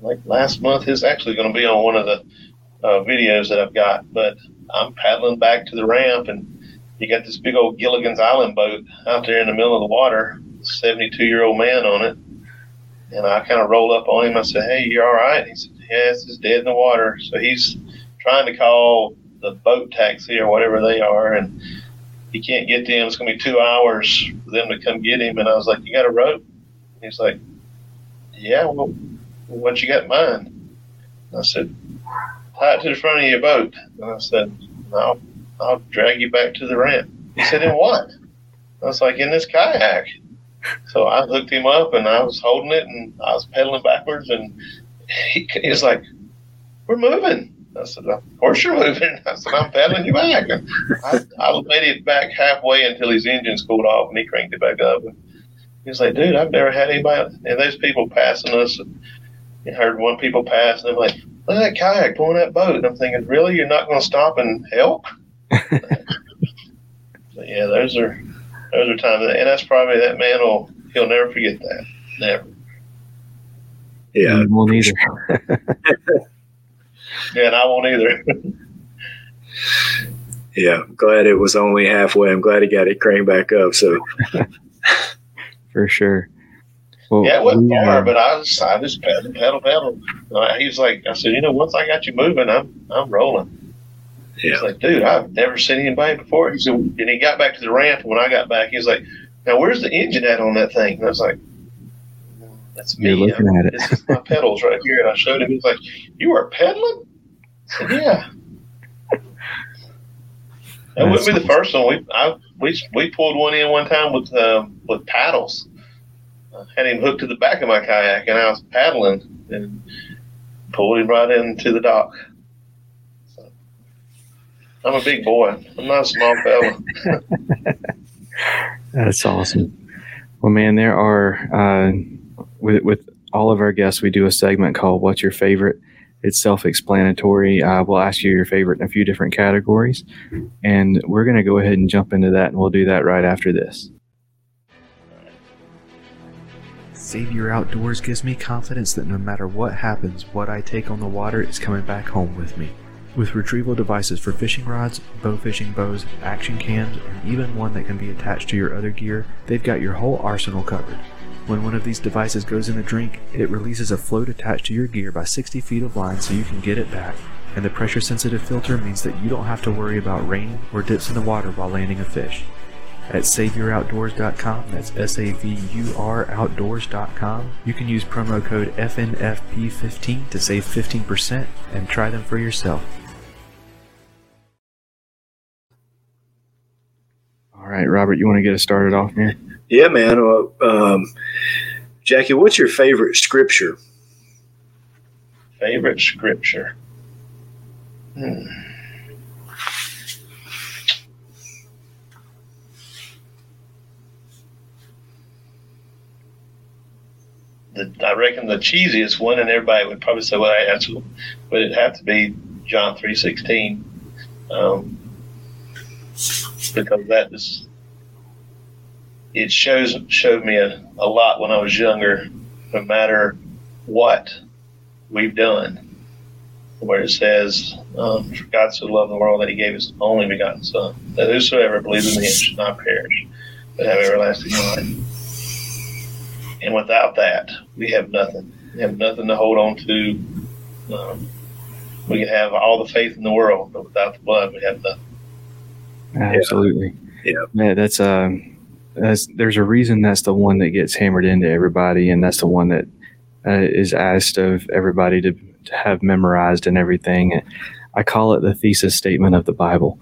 like last month is actually going to be on one of the uh, videos that I've got. But I'm paddling back to the ramp, and you got this big old Gilligan's Island boat out there in the middle of the water, 72 year old man on it. And I kind of roll up on him. I said, Hey, you're all right? He said, Yes, it's dead in the water. So he's trying to call the boat taxi or whatever they are. And he can't get them. It's going to be two hours for them to come get him. And I was like, You got a rope? He's like, yeah, well, what you got in mind? I said, tie it to the front of your boat. And I said, I'll, I'll drag you back to the ramp. He said, in what? I was like, in this kayak. So I hooked him up and I was holding it and I was pedaling backwards and he, he was like, "We're moving." I said, "Of course you're moving." I said, "I'm pedaling you back." And I, I made it back halfway until his engine's cooled off and he cranked it back up. And he was like, "Dude, I've never had anybody." And there's people passing us and you heard one people pass and I'm like, "Look at that kayak pulling that boat." And I'm thinking, "Really? You're not going to stop and help?" (laughs) but yeah, those are those are times, and that's probably that man will he'll never forget that. Never.
Yeah,
won't either. (laughs)
yeah, and I won't either. (laughs)
yeah, I'm glad it was only halfway. I'm glad he got it cranked back up. So
for sure. Well,
yeah, it wasn't
we,
far,
uh,
but I just I just pedal, pedal, pedal. Uh, he was like, I said, you know, once I got you moving, I'm I'm rolling.
yeah,
He's like, dude, I've never seen anybody before. He said, and he got back to the ramp. And when I got back, he was like, now where's the engine at on that thing? And I was like, that's me.
You're looking at it.
This is my pedals right here. And I showed him. He was like, you are pedaling? I said, yeah. (laughs) That wouldn't be the first one. We I, we we pulled one in one time with um, with paddles. I had him hooked to the back of my kayak, and I was paddling and pulled him right into the dock. So, I'm a big boy. I'm not a small fella. (laughs)
That's awesome. Well, man, there are uh, with with all of our guests, we do a segment called "What's Your Favorite." It's self-explanatory. We'll ask you your favorite in a few different categories, and we're going to go ahead and jump into that, and we'll do that right after this.
Savior Outdoors gives me confidence that no matter what happens, what I take on the water is coming back home with me. With retrieval devices for fishing rods, bow fishing bows, action cams, and even one that can be attached to your other gear, they've got your whole arsenal covered. When one of these devices goes in a drink, it releases a float attached to your gear by 60 feet of line so you can get it back, and the pressure sensitive filter means that you don't have to worry about rain or dips in the water while landing a fish. At SaviorOutdoors.com, that's S A V U R Outdoors.com, you can use promo code FNFP15 to save 15% and try them for yourself.
All right, Robert, you want to get us started off here?
Yeah, man. Well, um, Jackie, what's your favorite scripture?
Favorite scripture. Hmm. The, I reckon the cheesiest one, and everybody would probably say, "Well, that's," but it'd have to be John three sixteen, um, because that is it shows showed me a, a lot when I was younger. No matter what we've done, where it says, um, "For God so loved the world that He gave His only begotten Son, that whosoever believes in Him should not perish, but have everlasting life." And without that, we have nothing. We have nothing to hold on to. Um, we can have all the faith in the world, but without the blood, we have nothing.
Absolutely.
Yeah.
Yeah, that's um, that's, there's a reason that's the one that gets hammered into everybody, and that's the one that uh, is asked of everybody to, to have memorized and everything. I call it the thesis statement of the Bible.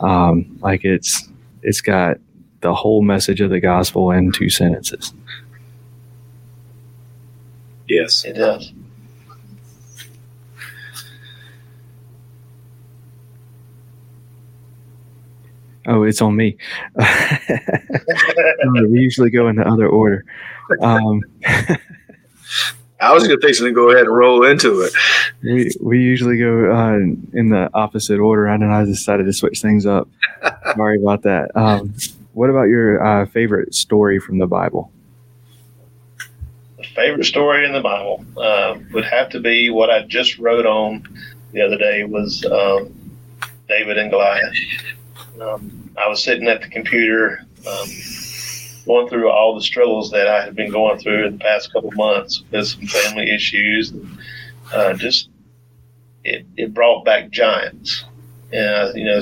Um, like it's it's got the whole message of the gospel in two sentences.
Yes.
It does.
Oh, it's on me. (laughs) we usually go in the other order. Um, (laughs)
I was going to fix it and go ahead and roll into it.
we we usually go uh, in the opposite order, and then I decided to switch things up. (laughs) Sorry about that. Um, what about your uh, favorite story from the Bible?
Favorite story in the Bible uh, would have to be what I just wrote on the other day was um, David and Goliath. Um, I was sitting at the computer um, going through all the struggles that I had been going through in the past couple months with some family issues. And, uh, just it, it brought back giants. And, uh, you know,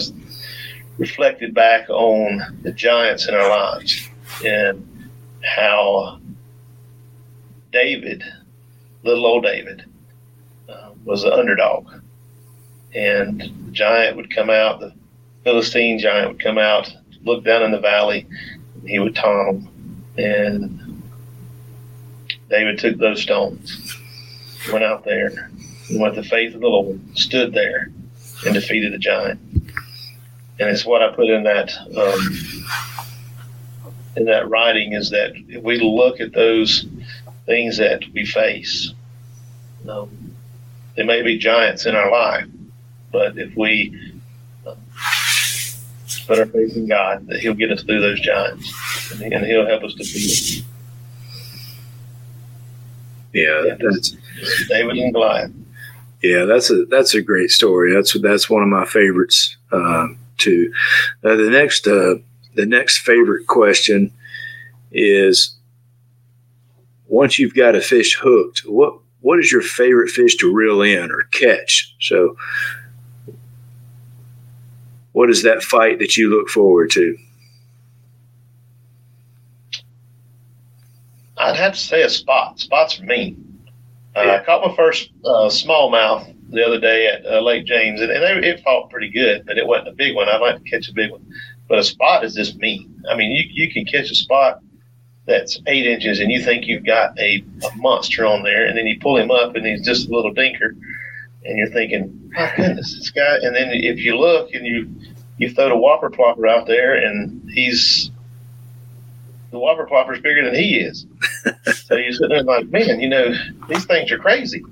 reflected back on the giants in our lives and how David, little old David, uh, was an underdog. And the giant would come out, the Philistine giant would come out, look down in the valley, he would taunt him. And David took those stones, went out there, and with the faith of the Lord, stood there and defeated the giant. And it's what I put in that um, in that writing is that if we look at those things that we face, um, they may be giants in our life, but if we put our faith in God, that He'll get us through those giants, and, and He'll help us defeat them.
Yeah, that's
David and Goliath.
yeah, that's a that's a great story. That's that's one of my favorites um, too. Uh, the next uh, the next favorite question is: once you've got a fish hooked, what what is your favorite fish to reel in or catch? So, what is that fight that you look forward to?
I'd have to say a spot. Spots for me. Uh, I caught my first uh, smallmouth the other day at uh, Lake James, and, and it, it fought pretty good, but it wasn't a big one. I'd like to catch a big one, but a spot is just mean. I mean, you you can catch a spot that's eight inches, and you think you've got a, a monster on there, and then you pull him up, and he's just a little dinker, and you're thinking, my goodness, this guy. And then if you look and you you throw the whopper plopper out there, and he's the whopper plopper's bigger than he is. so you sit there like, man, you know, these things are crazy.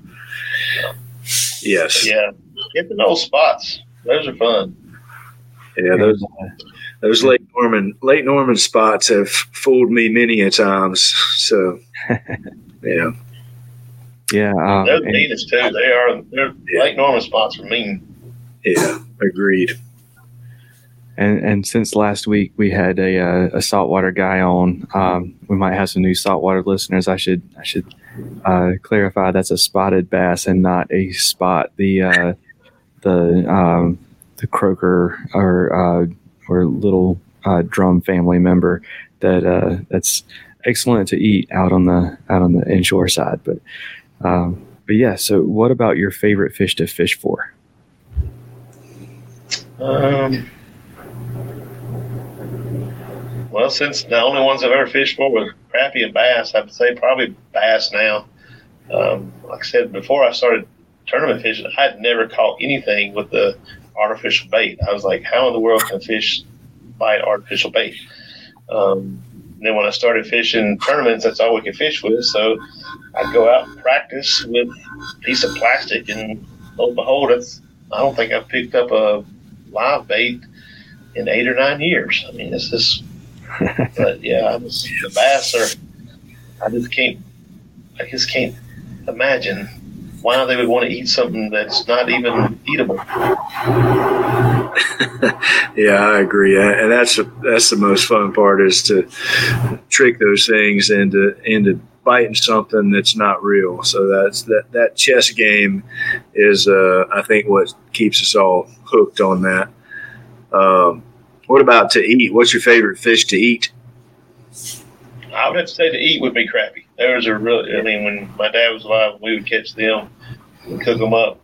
Yes,
Yeah, get the those spots. Those are fun.
yeah, those those Lake Norman Lake Norman spots have fooled me many a times. So, (laughs) yeah.
Yeah, um,
They're meanest too. They are. They're
Yeah.
Lake Norman spots are mean.
Yeah, agreed.
And and since last week we had a uh, a saltwater guy on, um, we might have some new saltwater listeners. I should I should uh, clarify that's a spotted bass and not a spot. The uh, the um, the croaker or uh, or little uh, drum family member that uh, that's excellent to eat out on the out on the inshore side. But um, but yeah. So what about your favorite fish to fish for?
Um, well, since the only ones I've ever fished for were crappie and bass, I'd say probably bass now. Um, like I said before, I started tournament fishing. I had never caught anything with the artificial bait. I was like, how in the world can fish bite artificial bait? Um, then when I started fishing tournaments, that's all we could fish with. So I'd go out and practice with a piece of plastic, and lo and behold, it's, I don't think I've picked up a live bait in eight or nine years. I mean, it's just, (laughs) but yeah, I was, the bass are, I just can't, I just can't imagine why they would want to eat something that's not even eatable. (laughs)
Yeah, I agree, and that's that's the most fun part is to trick those things into into biting something that's not real. So that's that that chess game is, uh, I think, what keeps us all hooked on that. Um, what about to eat? What's your favorite fish to eat?
I would have to say to eat would be crappy. There was a real, I mean, when my dad was alive, we would catch them and cook them up.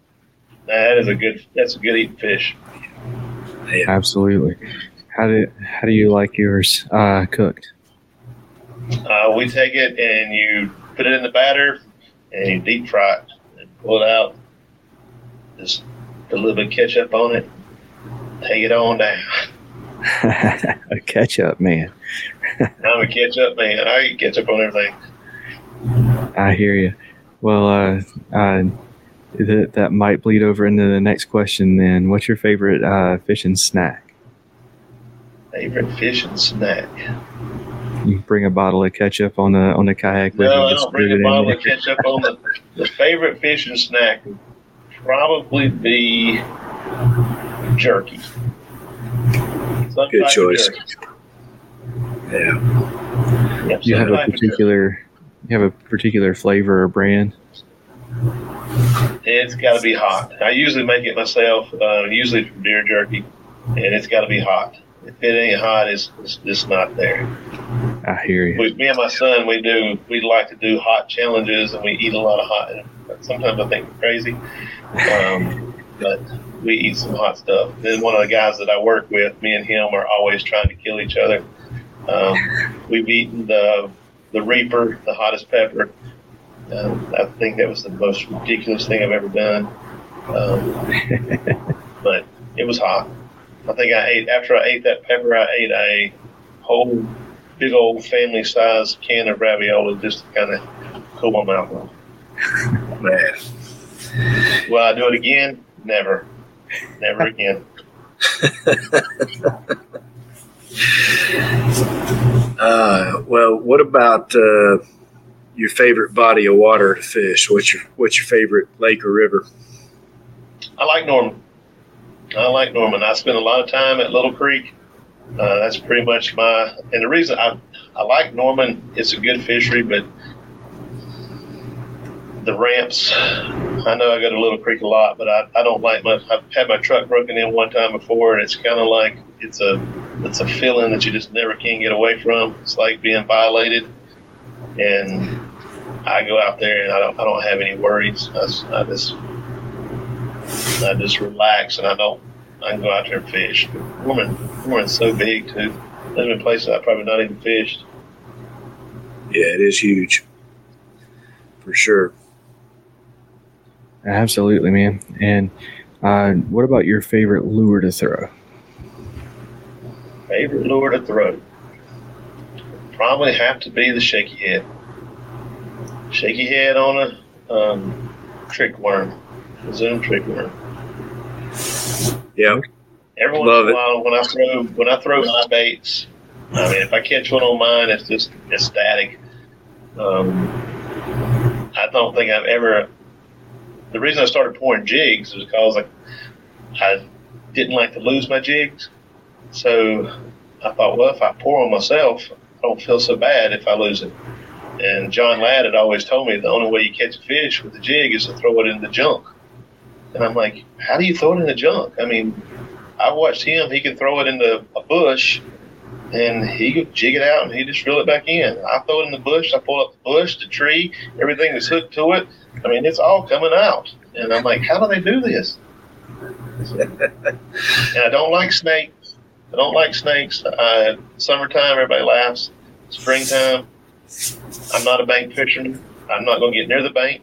That is a good, that's a good eating fish.
Absolutely. How do how do you like yours uh, cooked?
Uh, we take it and you put it in the batter and you deep fry it and pull it out. Just put a little bit of ketchup on it. Take it on down. (laughs)
a ketchup man.
I'm a ketchup man. I eat ketchup on everything.
I hear you. Well, uh, uh, that that might bleed over into the next question. Then, what's your favorite uh, fishing snack?
Favorite fishing snack.
You bring a bottle of ketchup on the on the kayak. with you,
No, I don't bring a bottle
there.
of ketchup on the. (laughs) The favorite fishing snack would probably be jerky. Some
Good choice.
jerky.
Yeah,
Yep,
Do you have a
type jerky.
particular you have a particular flavor or brand?
It's got to be hot. I usually make it myself, uh, usually from deer jerky, and it's got to be hot. If it ain't hot, it's, it's just not there.
I hear you.
We, me and my son, we do. We like to do hot challenges, and we eat a lot of hot. Sometimes I think we're crazy, um, but we eat some hot stuff. Then one of the guys that I work with, me and him are always trying to kill each other. Um, we've eaten the the Reaper, the hottest pepper. Um, I think that was the most ridiculous thing I've ever done. Um, (laughs) but it was hot. I think I ate after I ate that pepper. I ate a whole big old family size can of ravioli just to kind of cool my mouth off. (laughs)
Man.
Will I do it again? Never. Never (laughs) again.
Uh, well, what about uh, your favorite body of water to fish? What's your What's your favorite lake or river?
I like Norman. I like Norman. I spend a lot of time at Little Creek. Uh, that's pretty much my. And the reason I I like Norman, it's a good fishery, but the ramps. I know I go to Little Creek a lot, but I, I don't like my. I've had my truck broken in one time before, and it's kind of like it's a it's a feeling that you just never can get away from. It's like being violated, and I go out there and I don't I don't have any worries. I, I just I just relax and I don't. I can go out there and fish. Norman, Norman's so big too. There's been places I probably not even fished.
Yeah, it is huge, for sure.
Absolutely, man. And uh, what about your favorite lure to throw?
Favorite lure to throw? Probably have to be the shaky head. Shaky head on a um, trick worm, a zoom trick worm.
Yeah,
Every once
Love
in a
it.
while, when I throw when I throw my baits, I mean, if I catch one on mine, it's just ecstatic. Um, I don't think I've ever. The reason I started pouring jigs is because I, I didn't like to lose my jigs. So I thought, well, if I pour on myself, I don't feel so bad if I lose it. And John Ladd had always told me the only way you catch a fish with a jig is to throw it in the junk. And I'm like, how do you throw it in the junk? I mean, I watched him. He could throw it into a bush, and he could jig it out, and he just reel it back in. I throw it in the bush. I pull up the bush, the tree, everything that's hooked to it. I mean, it's all coming out. And I'm like, how do they do this? (laughs) and I don't like snakes. I don't like snakes. Uh, summertime, everybody laughs. Springtime, I'm not a bank fisherman. I'm not going to get near the bank.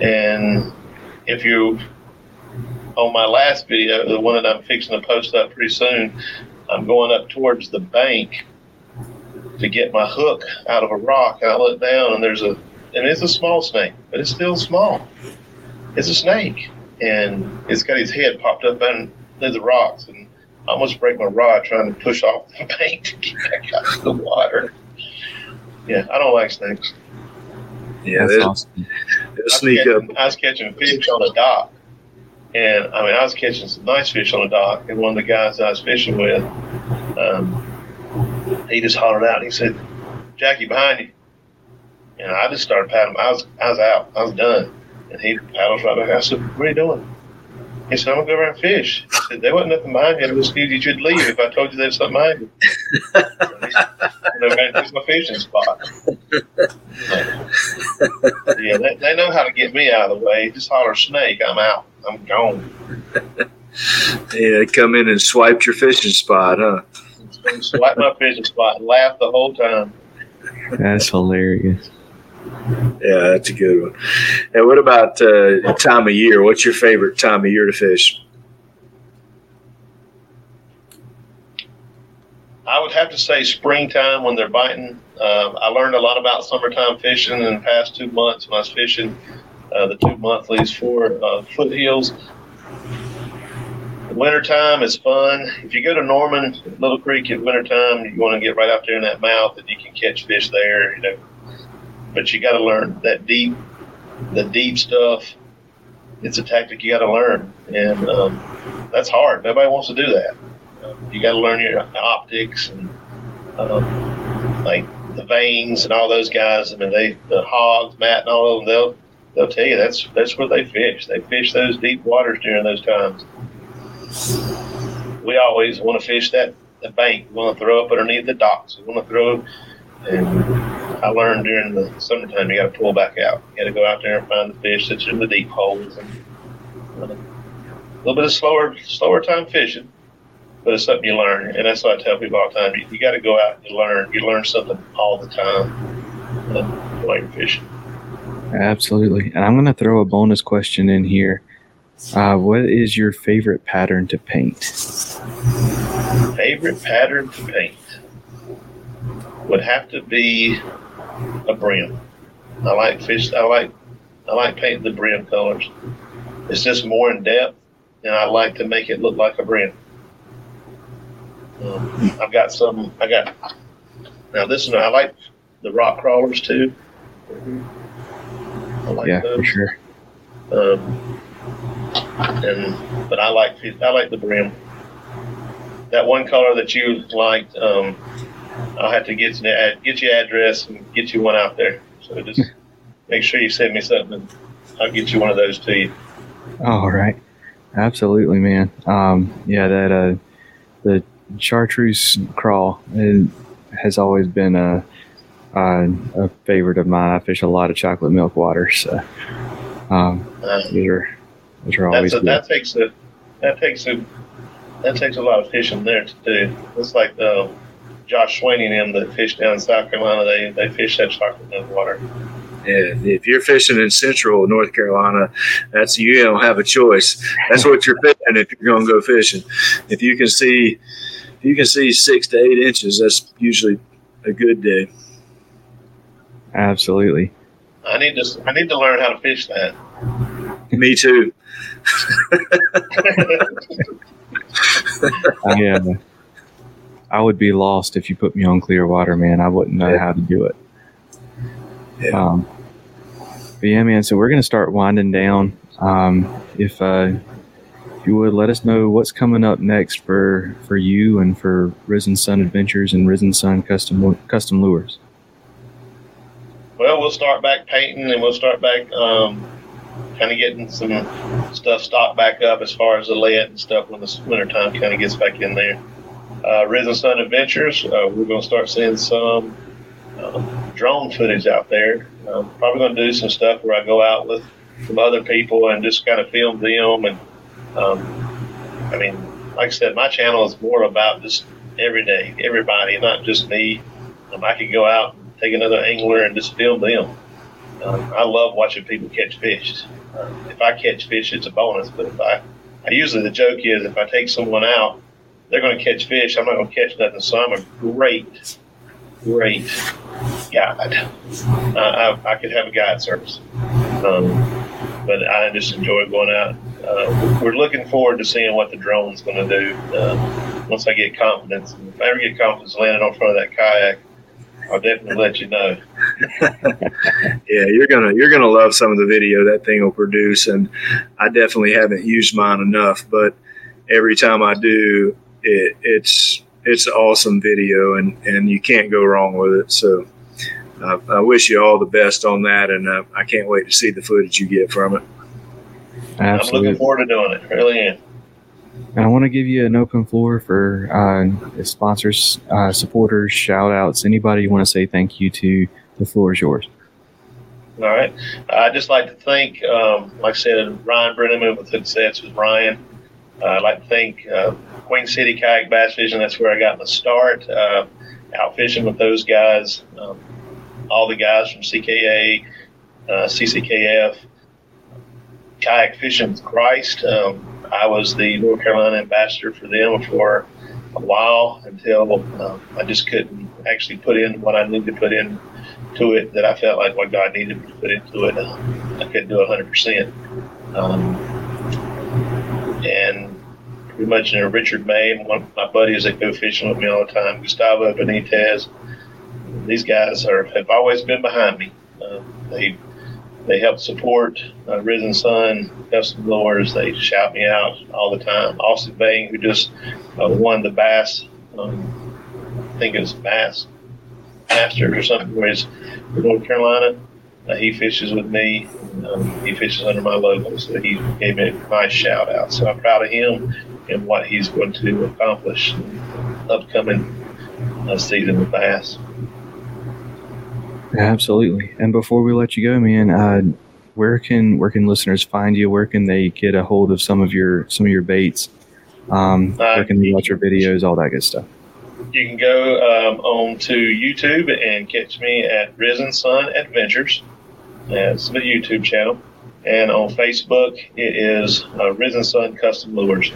And if you on my last video, the one that I'm fixing to post up pretty soon, I'm going up towards the bank to get my hook out of a rock, and I look down, and there's a, and it's a small snake, but it's still small. It's a snake, and it's got his head popped up under the rocks, and I almost break my rod trying to push off the (laughs) bank to get back out of the water. Yeah, I don't like snakes.
yeah,
That's
they'll,
awesome.
they'll
I was
sneak up.
catching- I was catching fish on the dock. And I mean, I was catching some nice fish on the dock. And one of the guys I was fishing with, um, he just hollered out. He said, Jackie, behind you. And I just started paddling. I was, I was out. I was done. And he paddles right back. I said, What are you doing? He said, I'm going to go around and fish. I said, There wasn't nothing behind you. I just knew you should leave if I told you there was something behind you. you know, man, this is my fishing spot. Yeah, they, they know how to get me out of the way. Just holler snake, I'm out. I'm gone.
Yeah, they come in and swiped your fishing spot, huh?
Swipe my fishing spot and laugh the whole time.
That's hilarious.
Yeah, that's a good one. And what about uh, time of year? What's your favorite time of year to fish?
I would have to say springtime when they're biting. Uh, I learned a lot about summertime fishing in the past two months when I was fishing uh, the two monthlies for uh, foothills. Wintertime is fun. If you go to Norman, Little Creek at wintertime, you want to get right out there in that mouth and you can catch fish there, you know. But you got to learn that deep, the deep stuff. It's a tactic you got to learn, and um, that's hard. Nobody wants to do that. Um, you got to learn your optics and um, like the veins and all those guys. I mean, they the hogs, Matt, and all of them. They'll they'll tell you that's that's where they fish. They fish those deep waters during those times. We always want to fish that the bank. We want to throw up underneath the docks. We want to throw. And I learned during the summertime you got to pull back out. You got to go out there and find the fish that's in the deep holes. And, a little bit of slower slower time fishing but it's something you learn, and that's what I tell people all the time. You, you got to go out and you learn. You learn something all the time uh, while you're fishing.
Absolutely. And I'm going to throw a bonus question in here. Uh, what is your favorite pattern to paint?
Favorite pattern to paint would have to be a brim. I like fish. I like I like painting the brim colors. It's just more in depth, and I like to make it look like a brim. Um, I've got some. I got now. This one I like the rock crawlers too. I like
yeah,
those.
for sure.
Um, and but I like I like the brim. That one color that you liked, um, I'll have to get you get your address and get you one out there. So just (laughs) make sure you send me something. And I'll get you one of those to you.
All right. Absolutely, man. Um, yeah, that uh, the chartreuse crawl has always been a, a a favorite of mine. I fish a lot of chocolate milk water, so um,
Uh,
those are those are always
a,
good.
that takes a that takes a that takes a lot of fishing there to do. It's like uh, Josh Swaney and them that fish down in South Carolina. They they fish that chocolate milk water.
Yeah, if you're fishing in central North Carolina, that's you don't have a choice. That's what you're fishing if you're going to go fishing. If you can see, if you can see six to eight inches, that's usually a good day.
Absolutely.
I need to I need to learn how to fish that.
Me too. (laughs)
I, uh, I would be lost if you put me on clear water, man. I wouldn't know
Yeah.
how to do it.
Yeah.
Um, but yeah, man. So we're gonna start winding down. Um, if uh, if you would let us know what's coming up next for for you and for Risen Son Adventures and Risen Son Custom Custom Lures.
Well, we'll start back painting and we'll start back um, kind of getting some stuff stocked back up as far as the lead and stuff when the wintertime kind of gets back in there. Uh, Risen Son Adventures, uh, we're going to start seeing some uh, drone footage out there. Um, probably going to do some stuff where I go out with some other people and just kind of film them. And um, I mean, like I said, my channel is more about just every day, everybody, not just me. Um, I could go out and take another angler and just film them. Um, I love watching people catch fish. Uh, if I catch fish, it's a bonus. But if I, I usually the joke is if I take someone out, they're going to catch fish. I'm not going to catch nothing. So I'm a great, great guide. Uh, I, I could have a guide service, um, but I just enjoy going out. Uh, we're looking forward to seeing what the drone's going to do uh, once I get confidence. If I ever get confidence landing on front of that kayak, I'll definitely let you know. (laughs)
Yeah, you're gonna you're gonna love some of the video that thing will produce, and I definitely haven't used mine enough, but every time I do, it, it's it's awesome video, and and you can't go wrong with it. So. Uh, I wish you all the best on that, and uh, I can't wait to see the footage you get from it.
Absolutely.
I'm looking forward to doing it. Really am.
And I want to give you an open floor for uh, sponsors, uh, supporters, shout outs, anybody you want to say thank you to. The floor is yours.
All right. I'd just like to thank, um, like I said, Ryan Brenneman with Success with Ryan. Uh, I'd like to thank uh, Queen City Kayak Bass Fishing. That's where I got my start. Uh, out fishing with those guys. Um, all the guys from CKA, uh, CCKF, Kayak Fishing with Christ. Um, I was the North Carolina ambassador for them for a while until um, I just couldn't actually put in what I needed to put in to it that I felt like what God needed me to put into it. Uh, I couldn't do it 100%. Um, and pretty much you know, Richard May, one of my buddies that go fishing with me all the time, Gustavo Benitez. These guys are have always been behind me. Uh, they they help support uh, Risen Son, Custom Lures. They shout me out all the time. Austin Bang, who just uh, won the Bass, um, I think it's Bass Masters or something, where he's from North Carolina. Uh, he fishes with me. Um, he fishes under my logo, so he gave me a nice shout out. So I'm proud of him and what he's going to accomplish in the upcoming uh, season with bass.
Absolutely. And before we let you go, man, uh, where can where can listeners find you? Where can they get a hold of some of your some of your baits? Um, where can they watch your videos? All that good stuff.
You can go um, on to YouTube and catch me at Risen Son Adventures. It's a YouTube channel. And on Facebook, it is uh, Risen Son Custom Lures.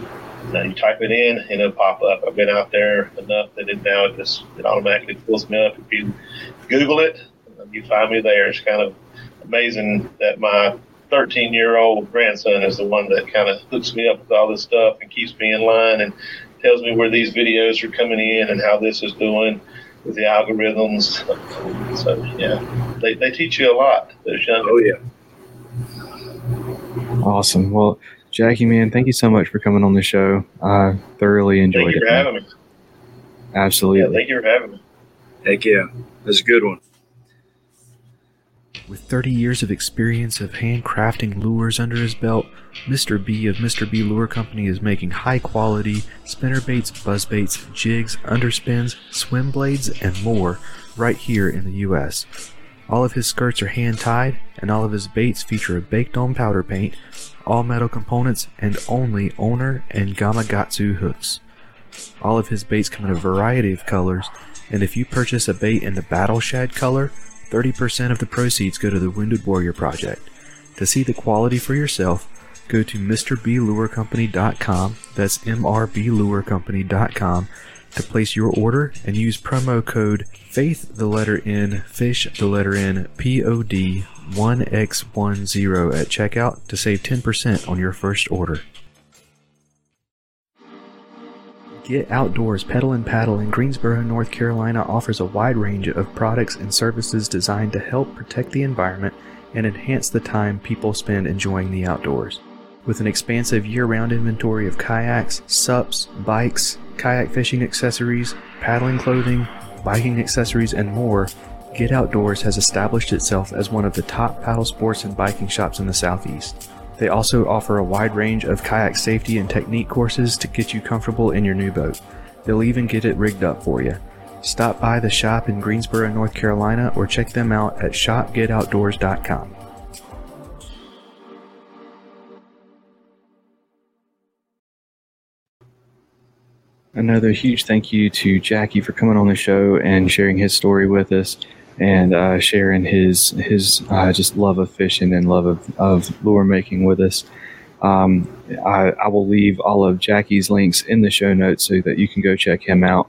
Now you type it in and it'll pop up. I've been out there enough that it now it just it automatically pulls me up. If you Google it, you find me there. It's kind of amazing that my 13 year old grandson is the one that kind of hooks me up with all this stuff and keeps me in line and tells me where these videos are coming in and how this is doing with the algorithms. So yeah, they, they teach you a lot. Those young.
Oh yeah.
Awesome. Well, Jackie, man, thank you so much for coming on the show. I thoroughly enjoyed
thank you
it.
for having me.
Absolutely.
Yeah, thank you for having me.
Heck yeah, that's a good one.
With 30 years of experience of handcrafting lures under his belt, Mr. B of Mr. B Lure Company is making high quality spinnerbaits, buzzbaits, jigs, underspins, swim blades, and more right here in the US. All of his skirts are hand tied, and all of his baits feature a baked on powder paint, all metal components, and only Owner and Gamakatsu hooks. All of his baits come in a variety of colors, and if you purchase a bait in the Battle Shad color, 30% of the proceeds go to the Wounded Warrior Project. To see the quality for yourself, go to MrBLureCompany.com, that's MRBLureCompany.com, to place your order and use promo code FAITH the letter N, FISH the letter N, POD 1X10 at checkout to save 10% on your first order. Get Outdoors Pedal and Paddle in Greensboro, North Carolina offers a wide range of products and services designed to help protect the environment and enhance the time people spend enjoying the outdoors. With an expansive year round inventory of kayaks, SUPs, bikes, kayak fishing accessories, paddling clothing, biking accessories, and more, Get Outdoors has established itself as one of the top paddle sports and biking shops in the Southeast. They also offer a wide range of kayak safety and technique courses to get you comfortable in your new boat. They'll even get it rigged up for you. Stop by the shop in Greensboro, North Carolina, or check them out at shopgetoutdoors.com.
Another huge thank you to Jackie for coming on the show and sharing his story with us and uh, sharing his his uh, just love of fishing and love of, of lure making with us. Um, I, I will leave all of Jackie's links in the show notes so that you can go check him out.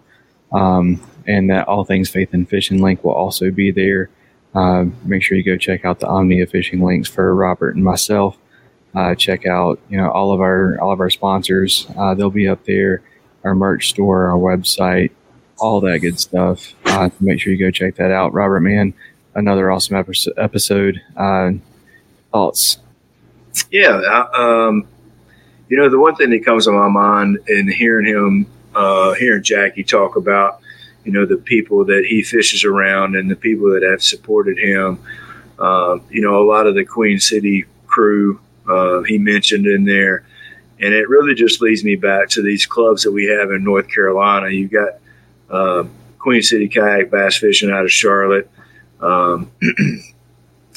Um, and that All Things Faith and Fishing link will also be there. Uh, make sure you go check out the Omnia Fishing links for Robert and myself. Uh, check out you know all of our all of our sponsors. Uh, they'll be up there. Our merch store, our website, all that good stuff. Uh, make sure you go check that out. Robert, man, another awesome episode. Uh, thoughts?
Yeah, um, you know the one thing that comes to my mind in hearing him, uh, hearing Jackie talk about, you know, the people that he fishes around and the people that have supported him. Uh, you know, a lot of the Queen City crew uh, he mentioned in there. And it really just leads me back to these clubs that we have in North Carolina. You've got uh, Queen City Kayak Bass Fishing out of Charlotte. Um, (clears throat)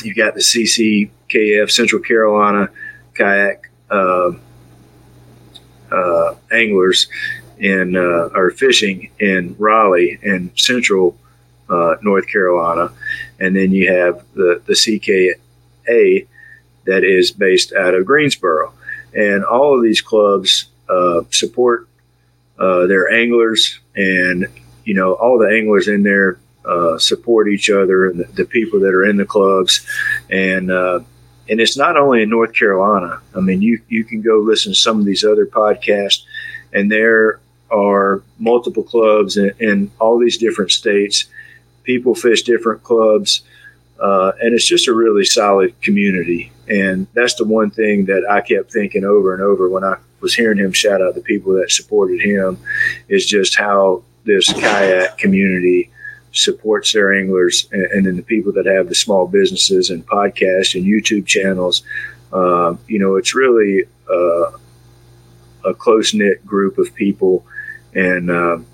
you've got the CCKF Central Carolina Kayak uh, uh, Anglers in uh, or fishing in Raleigh and Central uh, North Carolina, and then you have the the CKA that is based out of Greensboro, and all of these clubs uh, support uh, their anglers, and you know all the anglers in there uh, support each other and the, the, people that are in the clubs, and uh, and it's not only in North Carolina. I mean, you you can go listen to some of these other podcasts, and there are multiple clubs in, in all these different states. People fish different clubs. Uh, and it's just a really solid community. And that's the one thing that I kept thinking over and over when I was hearing him shout out the people that supported him is just how this kayak community supports their anglers and, and then the people that have the small businesses and podcasts and YouTube channels. Uh, you know, it's really uh, a close knit group of people. And, um,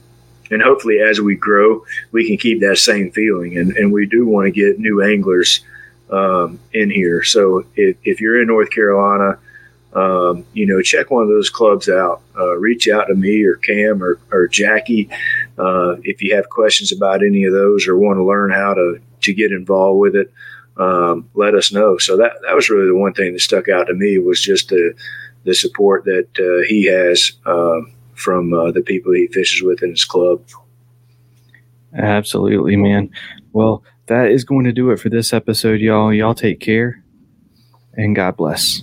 and hopefully as we grow we can keep that same feeling and, and we do want to get new anglers um, in here so if, if, you're in north carolina um, you know check one of those clubs out uh, reach out to me or cam or, or jackie uh, if you have questions about any of those or want to learn how to, to get involved with it um, let us know. So that that was really the one thing that stuck out to me was just the the support that uh, he has um, from uh, the people he fishes with in his club.
Absolutely, man. Well, that is going to do it for this episode, y'all. Y'all take care and God bless.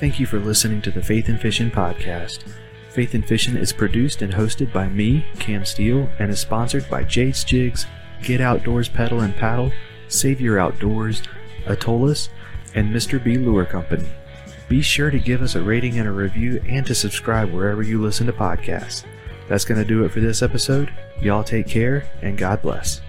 Thank you for listening to the Faith in Fishing podcast. Faith in Fishing is produced and hosted by me, Cam Steele, and is sponsored by Jade's Jigs, Get Outdoors Pedal and Paddle, Savior Outdoors, Atollas, and Mr. B Lure Company. Be sure to give us a rating and a review and to subscribe wherever you listen to podcasts. That's going to do it for this episode. Y'all take care and God bless.